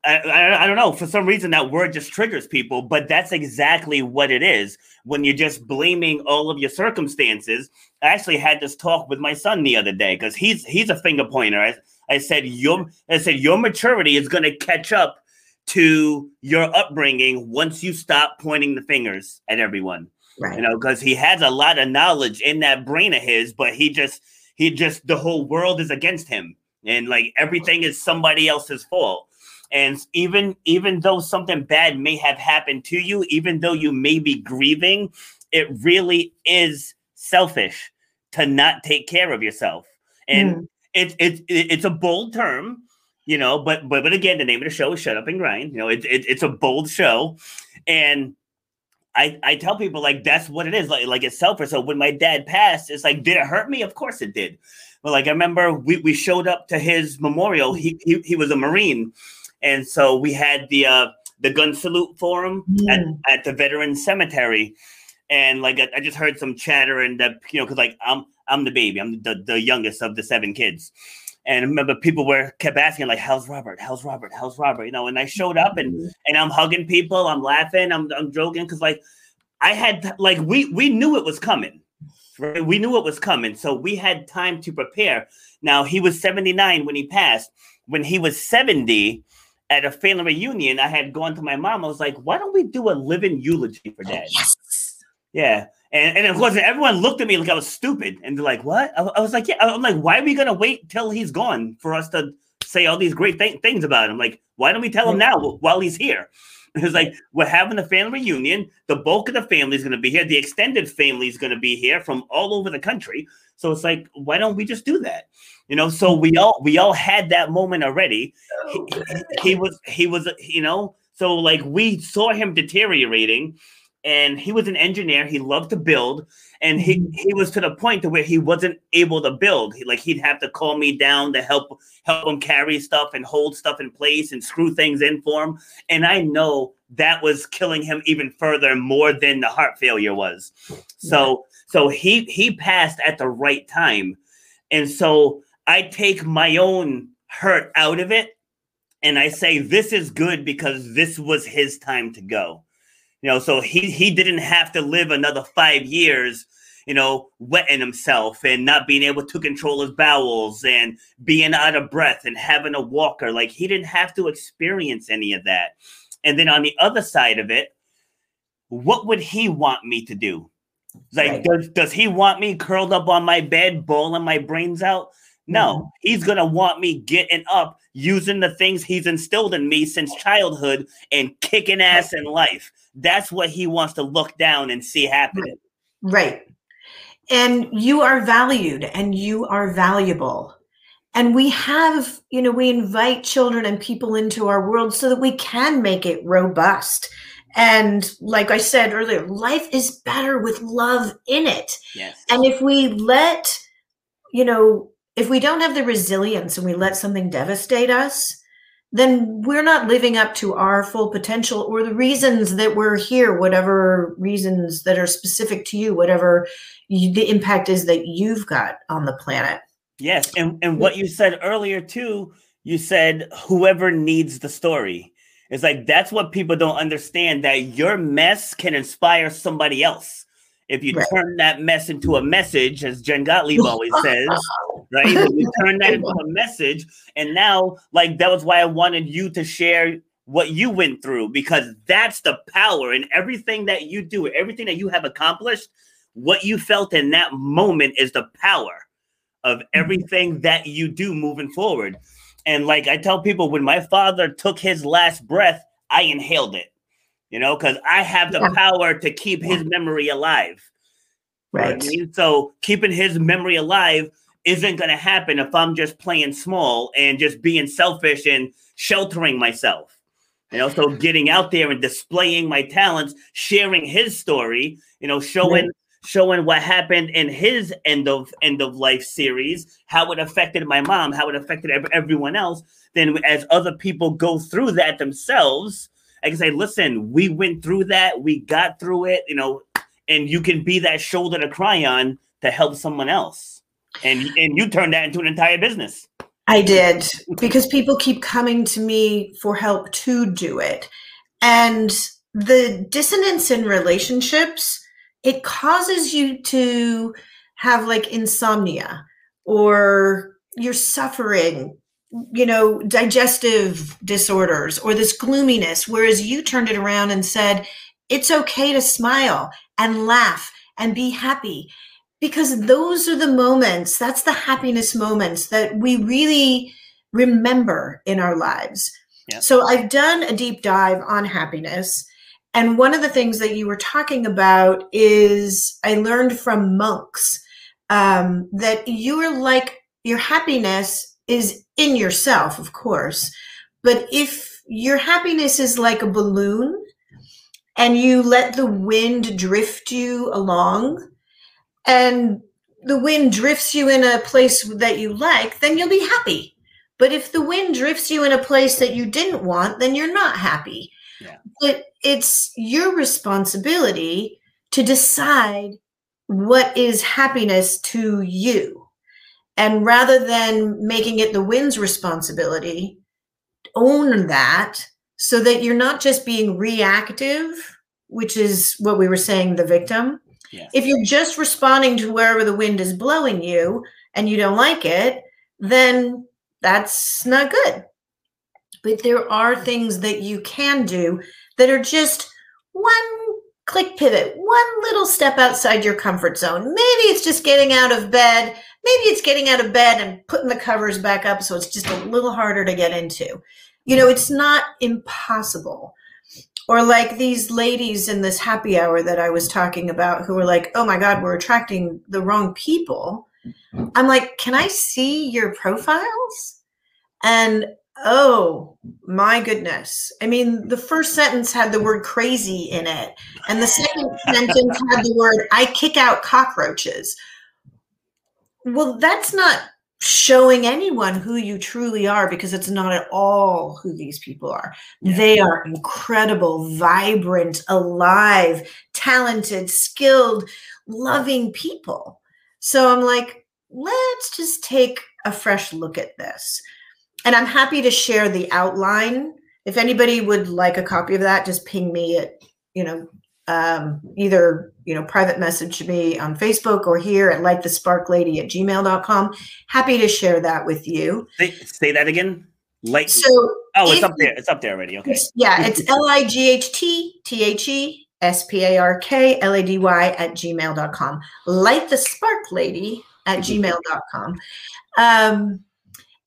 I, I, I don't know. For some reason, that word just triggers people, but that's exactly what it is. When you're just blaming all of your circumstances. I actually had this talk with my son the other day because he's he's a finger pointer. I, I said your I said your maturity is going to catch up to your upbringing once you stop pointing the fingers at everyone Right. you know because he has a lot of knowledge in that brain of his but he just he just the whole world is against him and like everything is somebody else's fault and even even though something bad may have happened to you even though you may be grieving it really is selfish to not take care of yourself and hmm. it's it's it's a bold term you know but but but again the name of the show is shut up and grind you know it, it, it's a bold show and I, I tell people like that's what it is like like it's selfish. So when my dad passed, it's like did it hurt me? Of course it did. But like I remember we, we showed up to his memorial. He, he he was a Marine, and so we had the uh the gun salute for him at, Mm. at the veteran cemetery. And like I, I just heard some chatter and that you know because like I'm I'm the baby. I'm the, the youngest of the seven kids. And I remember people were kept asking like, "How's Robert? How's Robert? How's Robert?" You know, and I showed up and and I'm hugging people, I'm laughing, I'm I'm joking because like I had like we we knew it was coming, right? We knew it was coming, so we had time to prepare. Now he was 79 when he passed. When he was 70 at a family reunion, I had gone to my mom. I was like, "Why don't we do a living eulogy for Dad?" Oh, yes. Yeah. And, and of course, everyone looked at me like I was stupid. And they're like, what? I, I was like, yeah. I'm like, why are we going to wait till he's gone for us to say all these great th- things about him? Like, why don't we tell him now while he's here? It was like, we're having a family reunion. The bulk of the family is going to be here. The extended family is going to be here from all over the country. So it's like, why don't we just do that? You know, so we all we all had that moment already. He, he- he was he was you know, so like we saw him deteriorating and he was an engineer. He loved to build, and he mm-hmm. he was to the point to where he wasn't able to build. He, like he'd have to call me down to help help him carry stuff and hold stuff in place and screw things in for him. And I know that was killing him even further, more than the heart failure was. So so he he passed at the right time, and so I take my own hurt out of it, and I say this is good because this was his time to go you know so he he didn't have to live another five years you know wetting himself and not being able to control his bowels and being out of breath and having a walker. Like he didn't have to experience any of that. And then on the other side of it what would he want me to do? Like Right. does, does he want me curled up on my bed bawling my brains out? No. Mm-hmm. He's gonna want me getting up using the things he's instilled in me since childhood and kicking ass in life that's what he wants to look down and see happening Right. And you are valued and you are valuable. And we have, you know, we invite children and people into our world so that we can make it robust. And like I said earlier, life is better with love in it. yes And if we let, you know, if we don't have the resilience and we let something devastate us, then we're not living up to our full potential or the reasons that we're here, whatever reasons that are specific to you, whatever you, the impact is that you've got on the planet. yes and and what you said earlier too you said whoever needs the story. It's like that's what people don't understand that your mess can inspire somebody else. If you right. turn that mess into a message, as Jen Gottlieb always says, right? you turn that into a message, and now, like that was why I wanted you to share what you went through because that's the power in everything that you do, everything that you have accomplished. What you felt in that moment is the power of mm-hmm. everything that you do moving forward. And like I tell people, when my father took his last breath, I inhaled it, you know, because I have the yeah. power to keep his memory alive. Right. I mean? So keeping his memory alive isn't going to happen if I'm just playing small and just being selfish and sheltering myself. You know, so getting out there and displaying my talents, sharing his story, you know, showing right showing what happened in his end of end of life series, how it affected my mom, how it affected everyone else. Then, as other people go through that themselves, I can say, "Listen, we went through that, we got through it," you know, and you can be that shoulder to cry on to help someone else, and and you turn that into an entire business. I did because people keep coming to me for help to do it, and the dissonance in relationships it causes you to have like insomnia or you're suffering you know digestive disorders or this gloominess whereas you turned it around and said it's okay to smile and laugh and be happy because those are the moments that's the happiness moments that we really remember in our lives. So i've done a deep dive on happiness and one of the things that you were talking about is I learned from monks um, that you are like your happiness is in yourself, of course. But if your happiness is like a balloon and you let the wind drift you along and the wind drifts you in a place that you like, then you'll be happy. But if the wind drifts you in a place that you didn't want, then you're not happy. Yeah. But it's your responsibility to decide what is happiness to you. And rather than making it the wind's responsibility, own that so that you're not just being reactive, which is what we were saying, the victim. Yes. If you're just responding to wherever the wind is blowing you and you don't like it, then that's not good. But there are things that you can do that are just one click pivot, one little step outside your comfort zone. Maybe it's just getting out of bed. Maybe it's getting out of bed and putting the covers back up so it's just a little harder to get into. You know, it's not impossible. Or like these ladies in this happy hour that I was talking about who were like, oh my God, we're attracting the wrong people. Mm-hmm. I'm like, can I see your profiles? And Oh my goodness. I mean, the first sentence had the word crazy in it, and the second sentence had the word I kick out cockroaches. Well, that's not showing anyone who you truly are because it's not at all who these people are. Yeah. They are incredible, vibrant, alive, talented, skilled, loving people. So I'm like, let's just take a fresh look at this and I'm happy to share the outline. If anybody would like a copy of that, just ping me at, you know, um, either, you know, private message me on Facebook or here at like the spark lady at gmail.com. Happy to share that with you. Say, say that again. Like, so, oh, it's up there. It's up there already. Okay. It's, yeah. It's L I G H T T H E S P A R K L A D Y at gmail.com. Light the spark lady at gmail.com. Um,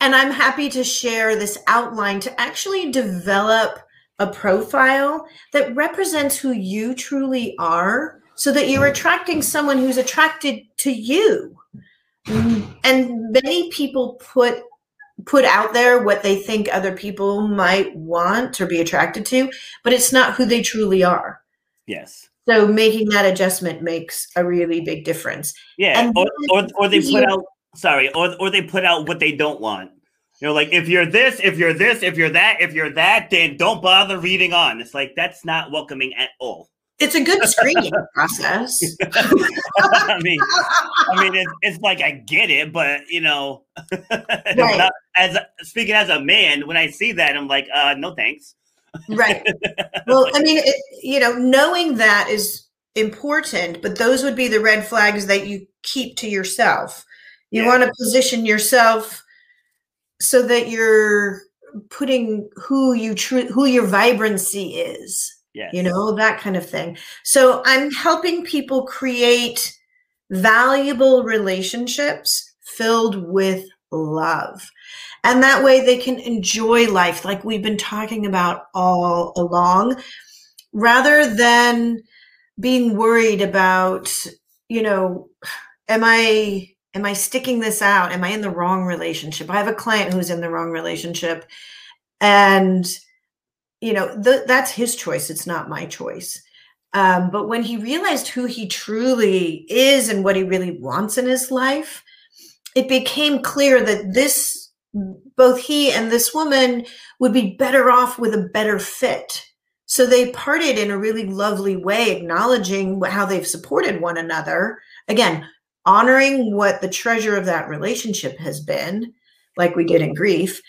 and I'm happy to share this outline to actually develop a profile that represents who you truly are so that you're attracting someone who's attracted to you. And many people put put out there what they think other people might want or be attracted to, but it's not who they truly are. Yes. So making that adjustment makes a really big difference. Yeah, or, or, or they put out sorry, or or they put out what they don't want. You know, like if you're this, if you're this, if you're that, if you're that, then don't bother reading on. It's like that's not welcoming at all. it's a good screening process. I mean, I mean, it's, it's like I get it, but you know, Right. not- as speaking as a man, when I see that, I'm like, uh, no thanks. right. Well, I mean, it, you know, knowing that is important, but those would be the red flags that you keep to yourself. You Yeah. want to position yourself so that you're putting who you true who your vibrancy is. Yes. you know that kind of thing so i'm helping people create valuable relationships filled with love and that way they can enjoy life like we've been talking about all along rather than being worried about you know am i am i sticking this out? Am i in the wrong relationship? I have a client who's in the wrong relationship and you know th- that's his choice it's not my choice. Um, but when he realized who he truly is and what he really wants in his life it became clear that this both he and this woman would be better off with a better fit. So they parted in a really lovely way acknowledging how they've supported one another. Again honoring what the treasure of that relationship has been like we did in grief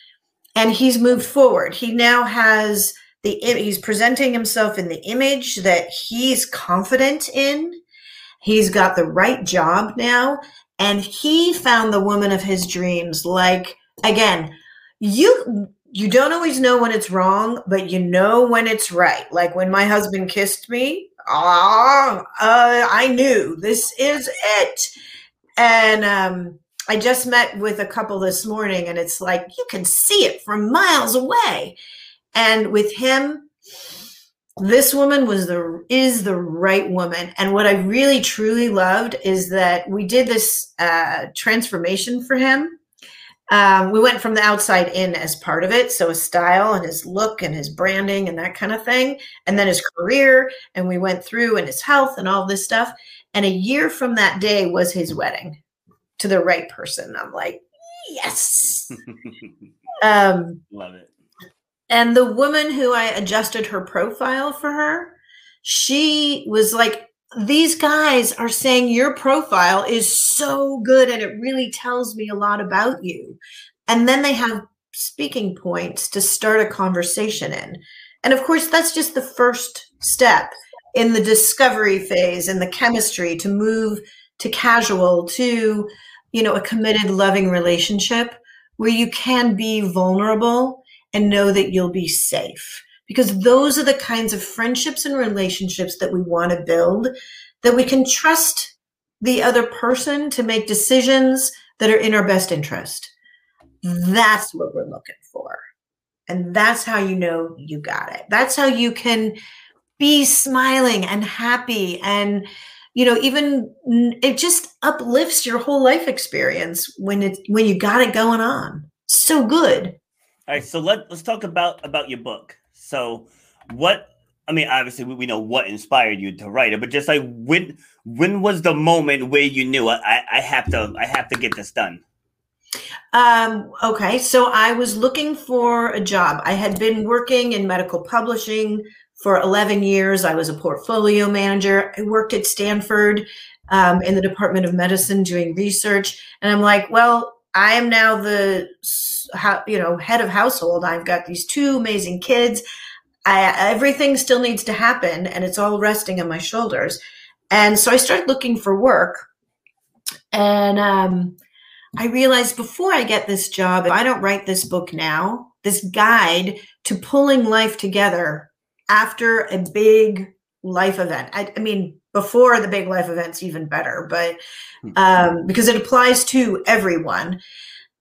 and he's moved forward. He now has the he's presenting himself in the image that he's confident in. He's got the right job now and he found the woman of his dreams. Like again you you don't always know when it's wrong but you know when it's right. Like when my husband kissed me ah uh, i knew. This is it. And um i just met with a couple this morning and it's like you can see it from miles away. And with him this woman was the is the right woman. And what i really truly loved is that we did this uh, transformation for him um, we went from the outside in as part of it so his style and his look and his branding and that kind of thing and then his career and we went through and his health and all this stuff. And a year from that day was his wedding to the right person. I'm like yes! Um, Love it. and the woman who I adjusted her profile for her, she was like, These guys are saying your profile is so good and it really tells me a lot about you. And then they have speaking points to start a conversation in. And of course, that's just the first step in the discovery phase and the chemistry to move to casual to, you know, a committed, loving relationship where you can be vulnerable and know that you'll be safe because those are the kinds of friendships and relationships that we want to build that we can trust the other person to make decisions that are in our best interest. That's what we're looking for. And that's how you know you got it. That's how you can be smiling and happy and you know even it just uplifts your whole life experience when it when you got it going on. So good. All right, so let let's talk about about your book. So, what I mean, obviously, we, we know what inspired you to write it, but just like when when was the moment where you knew I, I have to I have to get this done? Um, okay, so I was looking for a job. I had been working in medical publishing for 11 years. I was a portfolio manager. I worked at Stanford um, in the Department of Medicine doing research. And I'm like, well, I am now the you know head of household. I've got these two amazing kids. I, everything still needs to happen, and it's all resting on my shoulders. And so I started looking for work, and um, I realized before I get this job, if I don't write this book now, this guide to pulling life together after a big life event. I, I mean, before the big life event's even better, but um, because it applies to everyone.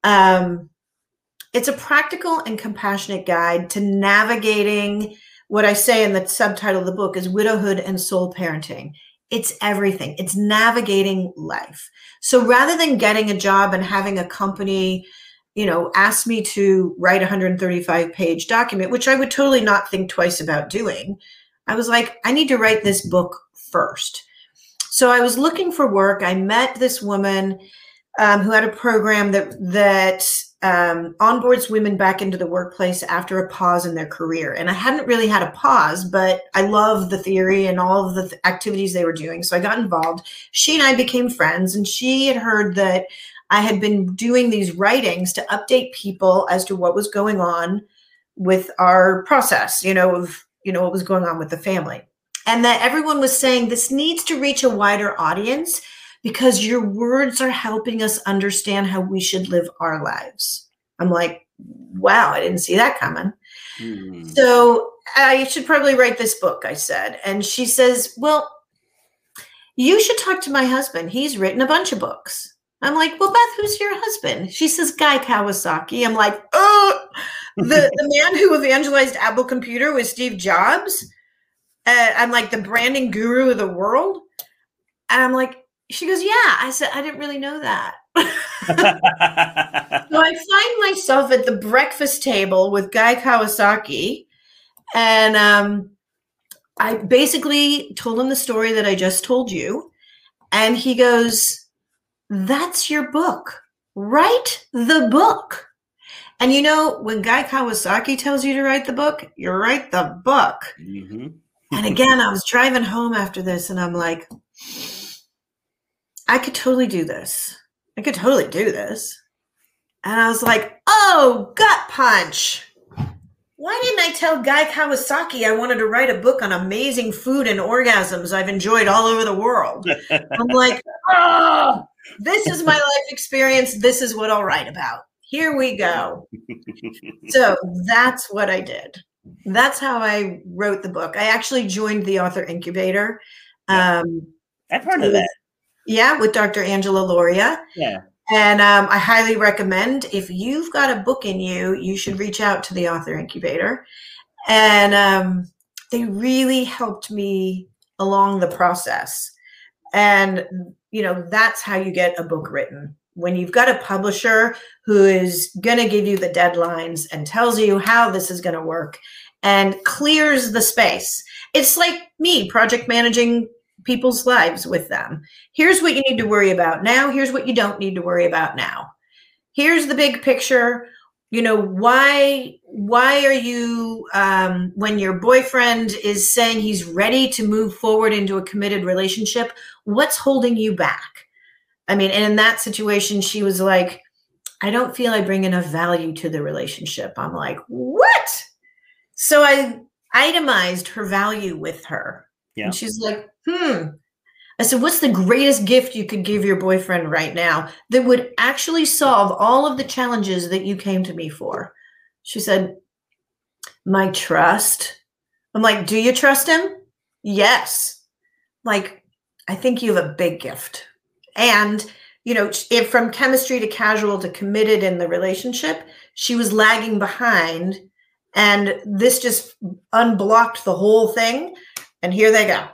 Um, it's a practical and compassionate guide to navigating what I say in the subtitle of the book is widowhood and soul parenting. It's everything. It's navigating life. So rather than getting a job and having a company, you know, ask me to write a 135 page document, which I would totally not think twice about doing, I was like, I need to write this book first. So I was looking for work. I met this woman um, who had a program that that um, onboards women back into the workplace after a pause in their career. And I hadn't really had a pause, but I love the theory and all of the th- activities they were doing. So I got involved. She and I became friends, and she had heard that I had been doing these writings to update people as to what was going on with our process, you know, of you know what was going on with the family. And that everyone was saying this needs to reach a wider audience because your words are helping us understand how we should live our lives. I'm like, wow, I didn't see that coming. Mm. So I should probably write this book, I said. And she says, well, you should talk to my husband. He's written a bunch of books. I'm like, well, Beth, who's your husband? She says, Guy Kawasaki. I'm like, oh, the, the man who evangelized Apple Computer was Steve Jobs. Uh, I'm like the branding guru of the world. And I'm like, she goes, Yeah. I said, I didn't really know that. so I find myself at the breakfast table with Guy Kawasaki. And um, I basically told him the story that I just told you. And he goes, That's your book. Write the book. And you know, when Guy Kawasaki tells you to write the book, you write the book. Mm-hmm. And again, I was driving home after this and I'm like, I could totally do this. I could totally do this. And I was like, oh, gut punch. Why didn't I tell Guy Kawasaki I wanted to write a book on amazing food and orgasms I've enjoyed all over the world? I'm like, oh, this is my life experience. This is what I'll write about. Here we go. so that's what I did. That's how I wrote the book. I actually joined the author incubator. Um, I've heard of that. Yeah, with Dr. Angela Lauria. Yeah. And um, I highly recommend if you've got a book in you, you should reach out to the author incubator. And um, they really helped me along the process. And, you know, that's how you get a book written. When you've got a publisher who is going to give you the deadlines and tells you how this is going to work and clears the space. It's like me project managing people's lives with them. Here's what you need to worry about now. Here's what you don't need to worry about now. Here's the big picture. You know why? Why are you um, when your boyfriend is saying he's ready to move forward into a committed relationship? What's holding you back? I mean, and in that situation, she was like, "I don't feel I bring enough value to the relationship." I'm like, "What?" So I itemized her value with her yeah. And she's like, hmm. I said, what's the greatest gift you could give your boyfriend right now that would actually solve all of the challenges that you came to me for? She said, my trust. I'm like, do you trust him? Yes. Like, I think you have a big gift. And, you know, if from chemistry to casual to committed in the relationship, she was lagging behind. And this just unblocked the whole thing. And here they go.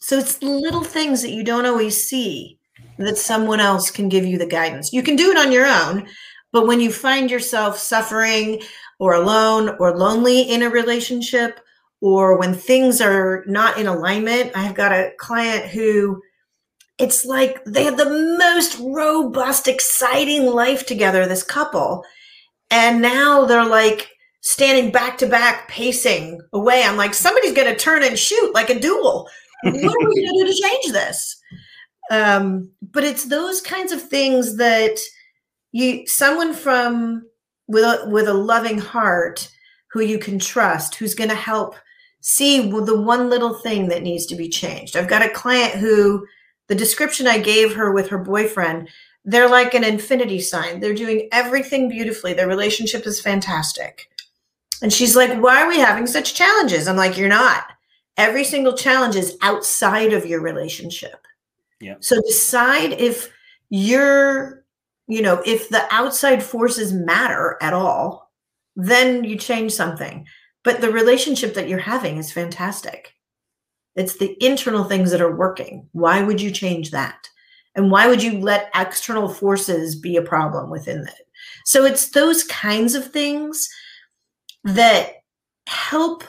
So it's little things that you don't always see that someone else can give you the guidance. You can do it on your own, but when you find yourself suffering or alone or lonely in a relationship, or when things are not in alignment, I've got a client who it's like they have the most robust, exciting life together, this couple. And now they're like standing back to back, pacing away. I'm like, somebody's going to turn and shoot like a duel. what are we going to do to change this? Um, but it's those kinds of things that you, someone from with a, with a loving heart who you can trust, who's going to help see the one little thing that needs to be changed. I've got a client who the description I gave her with her boyfriend, they're like an infinity sign. They're doing everything beautifully. Their relationship is fantastic. And she's like, Why are we having such challenges? I'm like, You're not. Every single challenge is outside of your relationship. Yeah. So decide if you're, you know, if the outside forces matter at all, then you change something. But the relationship that you're having is fantastic. It's the internal things that are working. Why would you change that? And why would you let external forces be a problem within it? So it's those kinds of things that help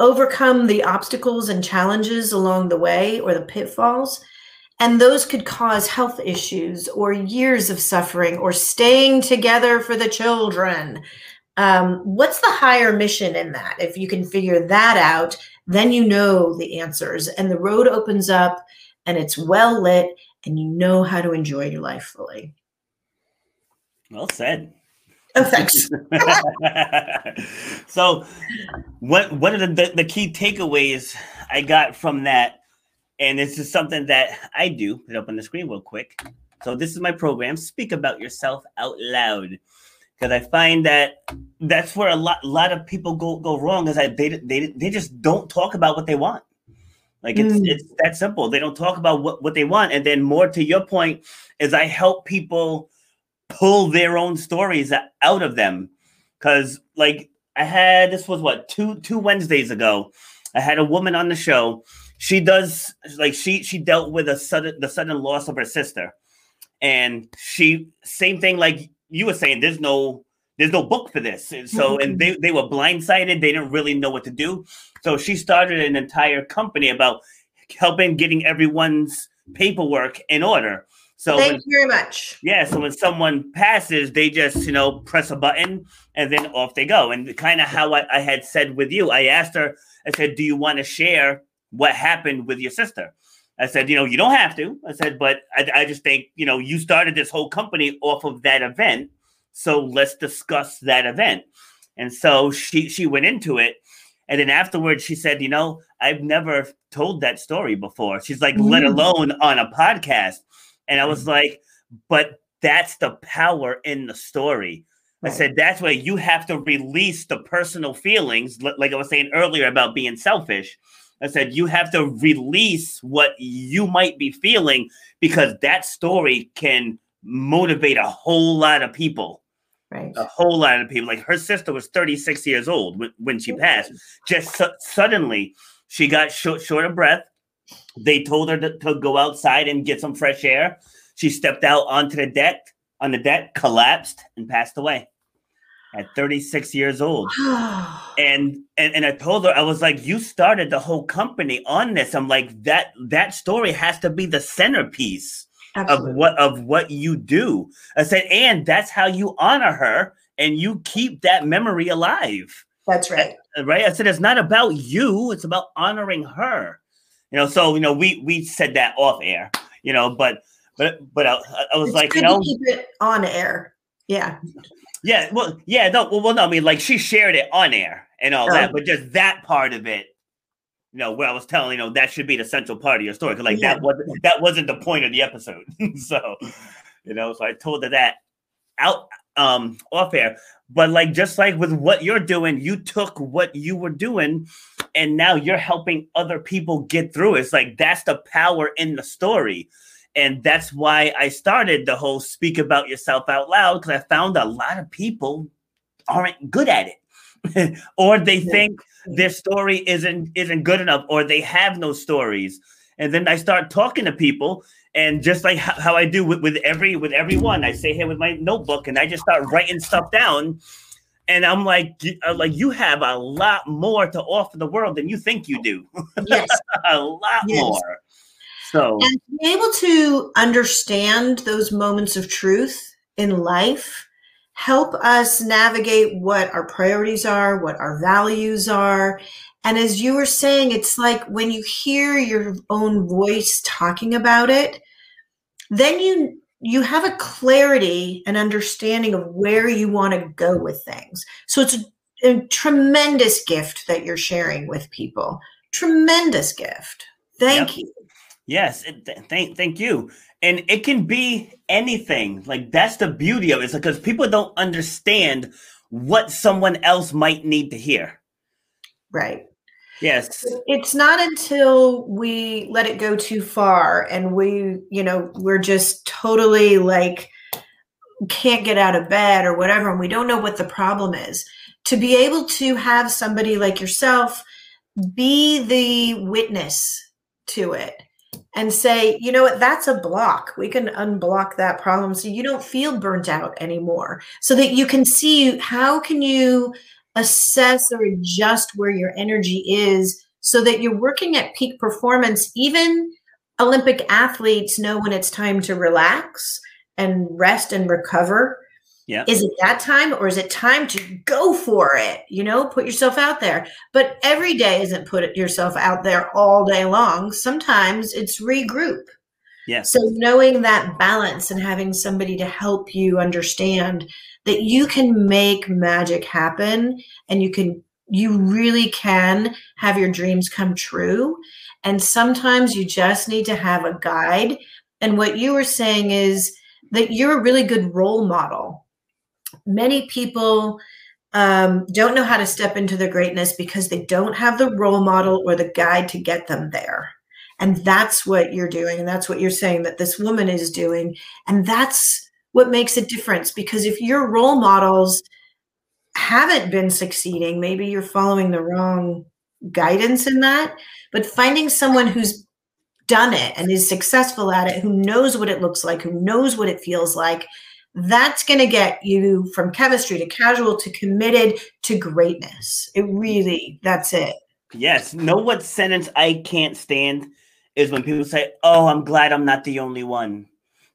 overcome the obstacles and challenges along the way or the pitfalls and those could cause health issues or years of suffering or staying together for the children. Um, what's the higher mission in that? If you can figure that out, then you know the answers and the road opens up and it's well lit and you know how to enjoy your life fully. Well said. Oh, thanks. so, what one of the, the key takeaways I got from that, and this is something that I do. Put up on the screen real quick. So this is my program. Speak about yourself out loud, because I find that that's where a lot a lot of people go go wrong. Is I they they they just don't talk about what they want. Like it's mm. it's that simple. They don't talk about what what they want, and then more to your point is I help people pull their own stories out of them. Cause like I had this was what two two Wednesdays ago. I had a woman on the show. She does like she she dealt with a sudden the sudden loss of her sister. And she same thing like you were saying, there's no there's no book for this. And so and mm-hmm. they, they were blindsided, they didn't really know what to do. So she started an entire company about helping getting everyone's paperwork in order. So thank when, you very much. Yeah, so when someone passes, they just you know press a button and then off they go. And kind of how I, I had said with you, I asked her, I said, "Do you want to share what happened with your sister?" I said, "You know, you don't have to." I said, "But I, I just think you know you started this whole company off of that event, so let's discuss that event." And so she she went into it, and then afterwards she said, "You know, I've never told that story before." She's like, mm. "Let alone on a podcast." And I was mm-hmm. like, but that's the power in the story. Right. I said, that's why you have to release the personal feelings, like I was saying earlier about being selfish. I said, you have to release what you might be feeling because that story can motivate a whole lot of people. Right. A whole lot of people. Like her sister was 36 years old when, when she passed. Just su- suddenly, she got short, short of breath. They told her to, to go outside and get some fresh air. She stepped out onto the deck, on the deck, collapsed, and passed away at 36 years old. and, and and I told her, I was like, you started the whole company on this. I'm like, that that story has to be the centerpiece Absolutely. of what of what you do. I said, and that's how you honor her and you keep that memory alive. That's uh, right. Right. I said it's not about you, it's about honoring her. You know, so you know, we we said that off air, you know, but but but I, I was it's like, you know, keep it on air. Yeah. Yeah. Well, yeah. No. Well, no. I mean, like she shared it on air and all that, but just that part of it, you know, where I was telling, you know, that should be the central part of your story, because like yeah. that wasn't that wasn't the point of the episode. so, you know, so I told her that out um off air. But like just like with what you're doing, you took what you were doing and now you're helping other people get through. It's like that's the power in the story. And that's why I started the whole speak about yourself out loud because I found a lot of people aren't good at it. or they think their story isn't isn't good enough or they have no stories. And then I start talking to people and just like how, I do with, with every with everyone, I say here with my notebook and I just start writing stuff down. And I'm like, uh, like you have a lot more to offer the world than you think you do. Yes, a lot yes. more. So, and to be able to understand those moments of truth in life help us navigate what our priorities are, what our values are, and as you were saying, it's like when you hear your own voice talking about it, then you you have a clarity and understanding of where you want to go with things. So it's a, a tremendous gift that you're sharing with people. Tremendous gift. Thank yep. you. Yes, thank thank you. And it can be anything. Like that's the beauty of it, because people don't understand what someone else might need to hear. Right. Yes. It's not until we let it go too far and we, you know, we're just totally like can't get out of bed or whatever and we don't know what the problem is. To be able to have somebody like yourself be the witness to it and say, you know what, that's a block. We can unblock that problem so you don't feel burnt out anymore. So that you can see how can you assess or adjust where your energy is so that you're working at peak performance even Olympic athletes know when it's time to relax and rest and recover. Yeah. Is it that time or is it time to go for it? You know, put yourself out there. But every day isn't put yourself out there all day long. Sometimes it's regroup. Yes. So knowing that balance and having somebody to help you understand that you can make magic happen and you can you really can have your dreams come true and sometimes you just need to have a guide and what you were saying is that you're a really good role model many people um, don't know how to step into their greatness because they don't have the role model or the guide to get them there. And that's what you're doing. And that's what you're saying that this woman is doing. And that's what makes a difference because if your role models haven't been succeeding maybe you're following the wrong guidance in that but finding someone who's done it and is successful at it who knows what it looks like who knows what it feels like that's going to get you from chemistry to casual to committed to greatness. It really that's it. Yes. Know what sentence i can't stand is when people say oh i'm glad i'm not the only one.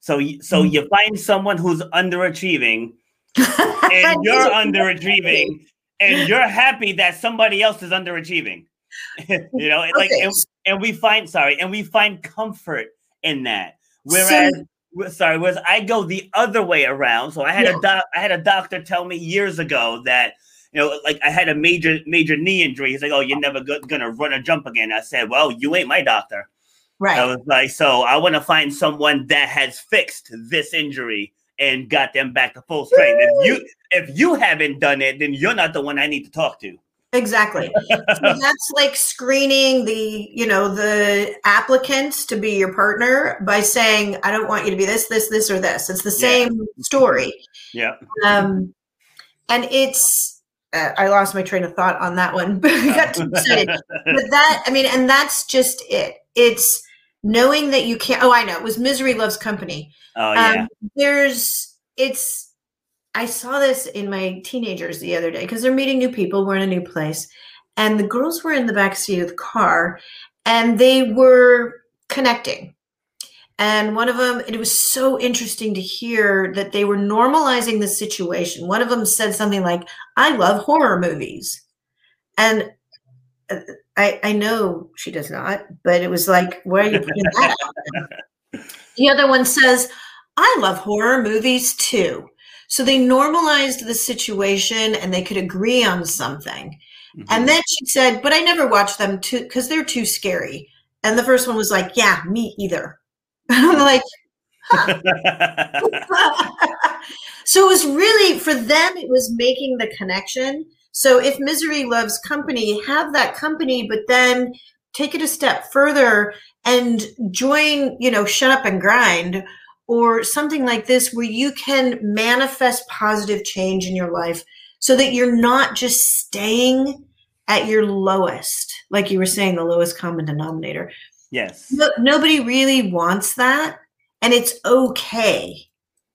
So, so mm. you find someone who's underachieving, and you're underachieving, and you're happy that somebody else is underachieving. you know, like, and, and, we find sorry, and we find comfort in that. Whereas, so, sorry, whereas I go the other way around. So I had yeah. a doc, I had a doctor tell me years ago that you know, like I had a major major knee injury. He's like, "Oh, you're never go- gonna run or jump again." I said, "Well, you ain't my doctor." Right. I was like, so I want to find someone that has fixed this injury and got them back to full strength. If you if you haven't done it, then you're not the one I need to talk to. Exactly. so that's like screening the, you know, the applicants to be your partner by saying, I don't want you to be this, this, this, or this. It's the same yeah. story. Yeah. Um, and it's, uh, I lost my train of thought on that one, but I got too excited. but that, I mean, and that's just it. It's knowing that you can't. Oh, I know. It was Misery Loves Company. Oh yeah. Um, there's it's. I saw this in my teenagers the other day because they're meeting new people. We're in a new place, and the girls were in the back seat of the car, and they were connecting. And one of them, it was so interesting to hear that they were normalizing the situation. One of them said something like, I love horror movies. And uh, I, I know she does not, but it was like, where are you putting that out? the other one says, I love horror movies too. So they normalized the situation and they could agree on something. Mm-hmm. And then she said, but I never watch them too because they're too scary. And the first one was like, yeah, me either. I'm like, huh. so it was really for them, it was making the connection so if misery loves company, have that company, but then take it a step further and join, you know, shut up and grind or something like this where you can manifest positive change in your life so that you're not just staying at your lowest, like you were saying, the lowest common denominator. Yes. No, nobody really wants that. And it's okay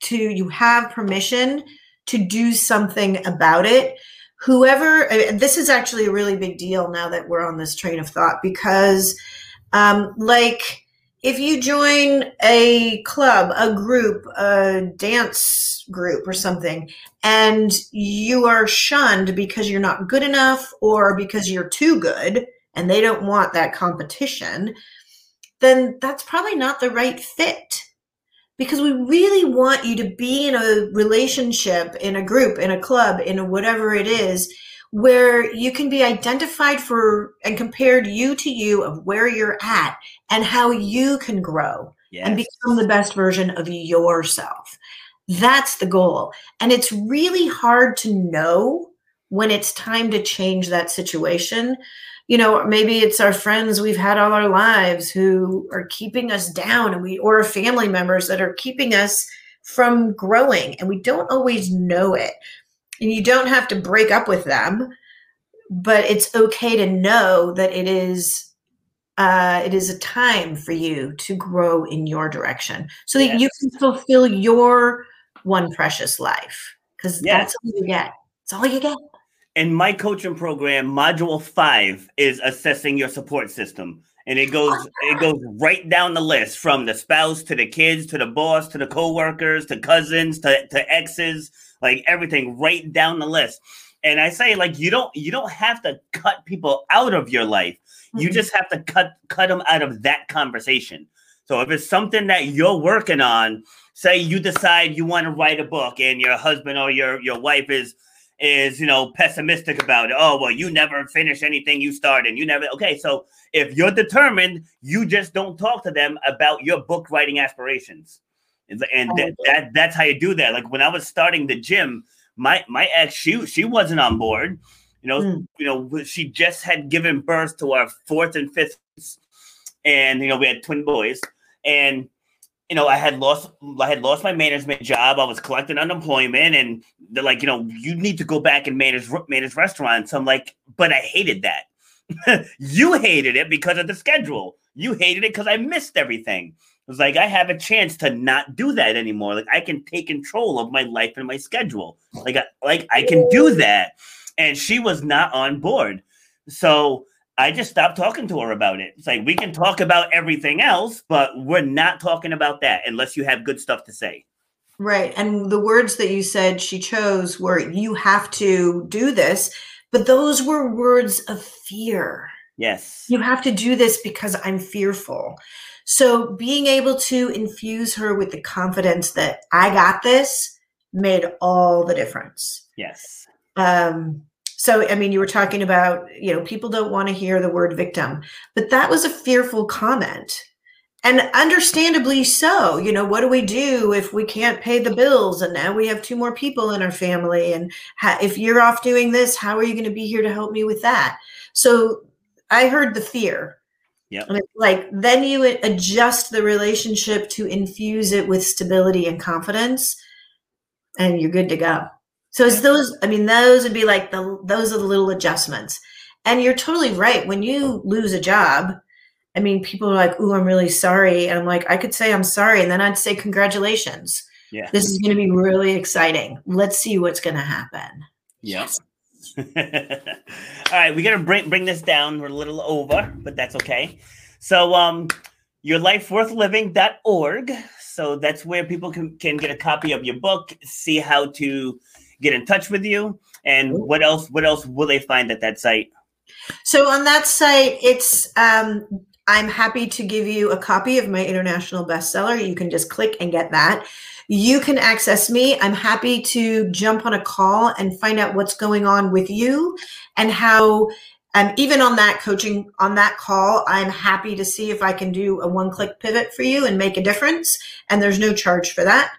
to, you have permission to do something about it whoever this is actually a really big deal now that we're on this train of thought because um, like if you join a club a group a dance group or something and you are shunned because you're not good enough or because you're too good and they don't want that competition then that's probably not the right fit. Because we really want you to be in a relationship, in a group, in a club, in a whatever it is, where you can be identified for and compared you to you of where you're at and how you can grow yes. and become the best version of yourself. That's the goal. And it's really hard to know when it's time to change that situation you know maybe it's our friends we've had all our lives who are keeping us down and we or family members that are keeping us from growing and we don't always know it and you don't have to break up with them but it's okay to know that it is uh, it is a time for you to grow in your direction so that yes. you can fulfill your one precious life because yes. that's all you get it's all you get in my coaching program, module five is assessing your support system. And it goes it goes right down the list from the spouse to the kids to the boss to the co-workers to cousins to, to exes like everything right down the list. And i say like you don't you don't have to cut people out of your life. You Mhm. just have to cut cut them out of that conversation. So if it's something that you're working on say you decide you want to write a book and your husband or your your wife is is you know pessimistic about it. Oh well you never finish anything you started you never okay so if you're determined you just don't talk to them about your book writing aspirations. And and that, that that's how you do that. Like when i was starting the gym my my ex she she wasn't on board. You know Mm. you know she just had given birth to our fourth and fifth and you know we had twin boys. And you know, I had lost I had lost my management job. I was collecting unemployment, and they're like, you know, you need to go back and manage manage restaurants. I'm like, but I hated that. you hated it because of the schedule. You hated it because I missed everything. It was like I have a chance to not do that anymore. Like I can take control of my life and my schedule. Like like I can do that. And she was not on board. So I just stopped talking to her about it. It's like we can talk about everything else, but we're not talking about that unless you have good stuff to say. Right. And the words that you said she chose were, you have to do this. But those were words of fear. Yes. You have to do this because I'm fearful. So being able to infuse her with the confidence that I got this made all the difference. Yes. Um, so, I mean, you were talking about, you know, people don't want to hear the word victim, but that was a fearful comment. And understandably so. You know, what do we do if we can't pay the bills and now we have two more people in our family? And ha- if you're off doing this, how are you going to be here to help me with that? So I heard the fear. Yeah. And it's like then you adjust the relationship to infuse it with stability and confidence, and you're good to go. So it's those, I mean, those would be like the those are the little adjustments. And you're totally right. When you lose a job, I mean, people are like, "Ooh, I'm really sorry," and I'm like, I could say I'm sorry, and then I'd say congratulations. Yeah. This is going to be really exciting. Let's see what's going to happen. Yes. All right, we gotta bring bring this down. We're a little over, but that's okay. So um yourlifeworthliving.org. So that's where people can, can get a copy of your book, see how to get in touch with you, and what else what else will they find at that site? So on that site, it's um, I'm happy to give you a copy of my international bestseller. You can just click and get that. You can access me. I'm happy to jump on a call and find out what's going on with you and how. Um, even on that coaching on that call, I'm happy to see if I can do a one-click pivot for you and make a difference. And there's no charge for that.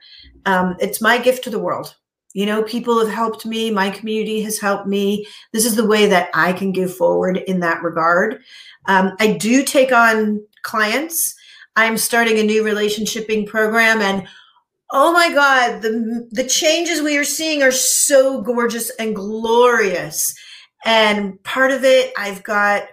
Um, it's my gift to the world. You know, people have helped me. My community has helped me this is the way that I can give forward in that regard. Um, I do take on clients. I'm starting a new relationshiping program, and oh my God, the the changes we are seeing are so gorgeous and glorious. And part of it, I've got,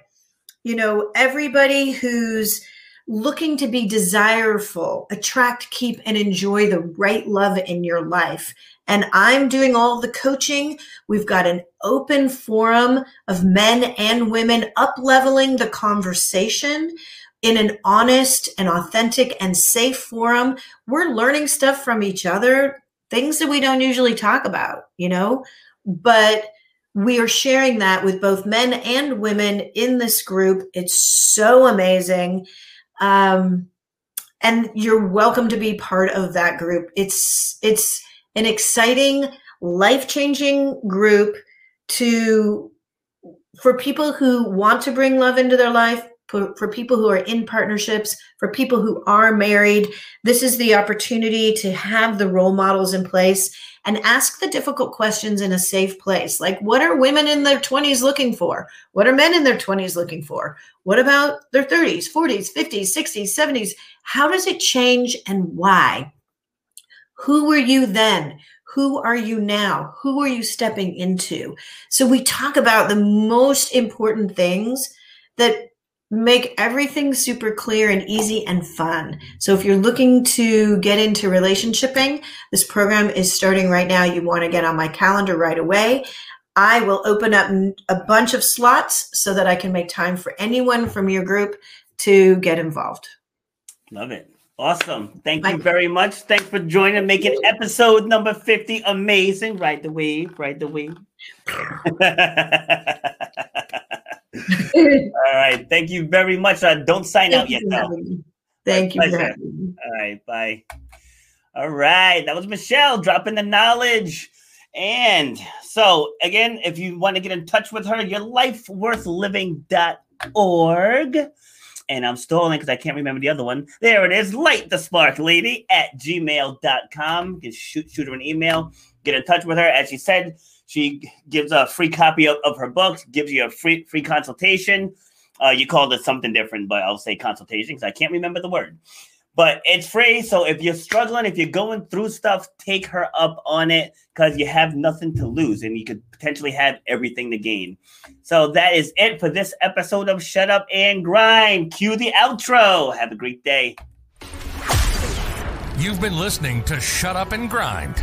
you know, everybody who's looking to be desireful, attract, keep, and enjoy the right love in your life. And I'm doing all the coaching. We've got an open forum of men and women up leveling the conversation in an honest and authentic and safe forum. We're learning stuff from each other, things that we don't usually talk about, you know, but we are sharing that with both men and women in this group. It's so amazing. Um, and you're welcome to be part of that group. It's, it's, an exciting, life changing group to for people who want to bring love into their life, for, for people who are in partnerships, for people who are married. This is the opportunity to have the role models in place and ask the difficult questions in a safe place. Like, what are women in their 20s looking for? What are men in their 20s looking for? What about their 30s, 40s, 50s, 60s, 70s? How does it change and why? Who were you then? Who are you now? Who are you stepping into? So we talk about the most important things that make everything super clear and easy and fun. So if you're looking to get into relationshiping, this program is starting right now. You want to get on my calendar right away. I will open up a bunch of slots so that I can make time for anyone from your group to get involved. Love it. Awesome. Thank you very much. Thanks for joining, making episode number 50 amazing. Right the weave, right the weave. All right. Thank you very much. Uh, don't sign Thank out yet, though. Thank you. for pleasure. having me. All right. Bye. All right. That was Michelle dropping the knowledge. And so, again, if you want to get in touch with her, yourlifeworthliving.org. And I'm stalling because I can't remember the other one. There it is. Light the spark lady at gmail.com. You can shoot, shoot her an email, get in touch with her. As she said, she gives a free copy of, of her books, gives you a free free consultation. Uh, you called it something different, but I'll say consultation because I can't remember the word. But it's free. So if you're struggling, if you're going through stuff, take her up on it because you have nothing to lose and you could potentially have everything to gain. So that is it for this episode of Shut Up and Grind. Cue the outro. Have a great day. You've been listening to Shut Up and Grind.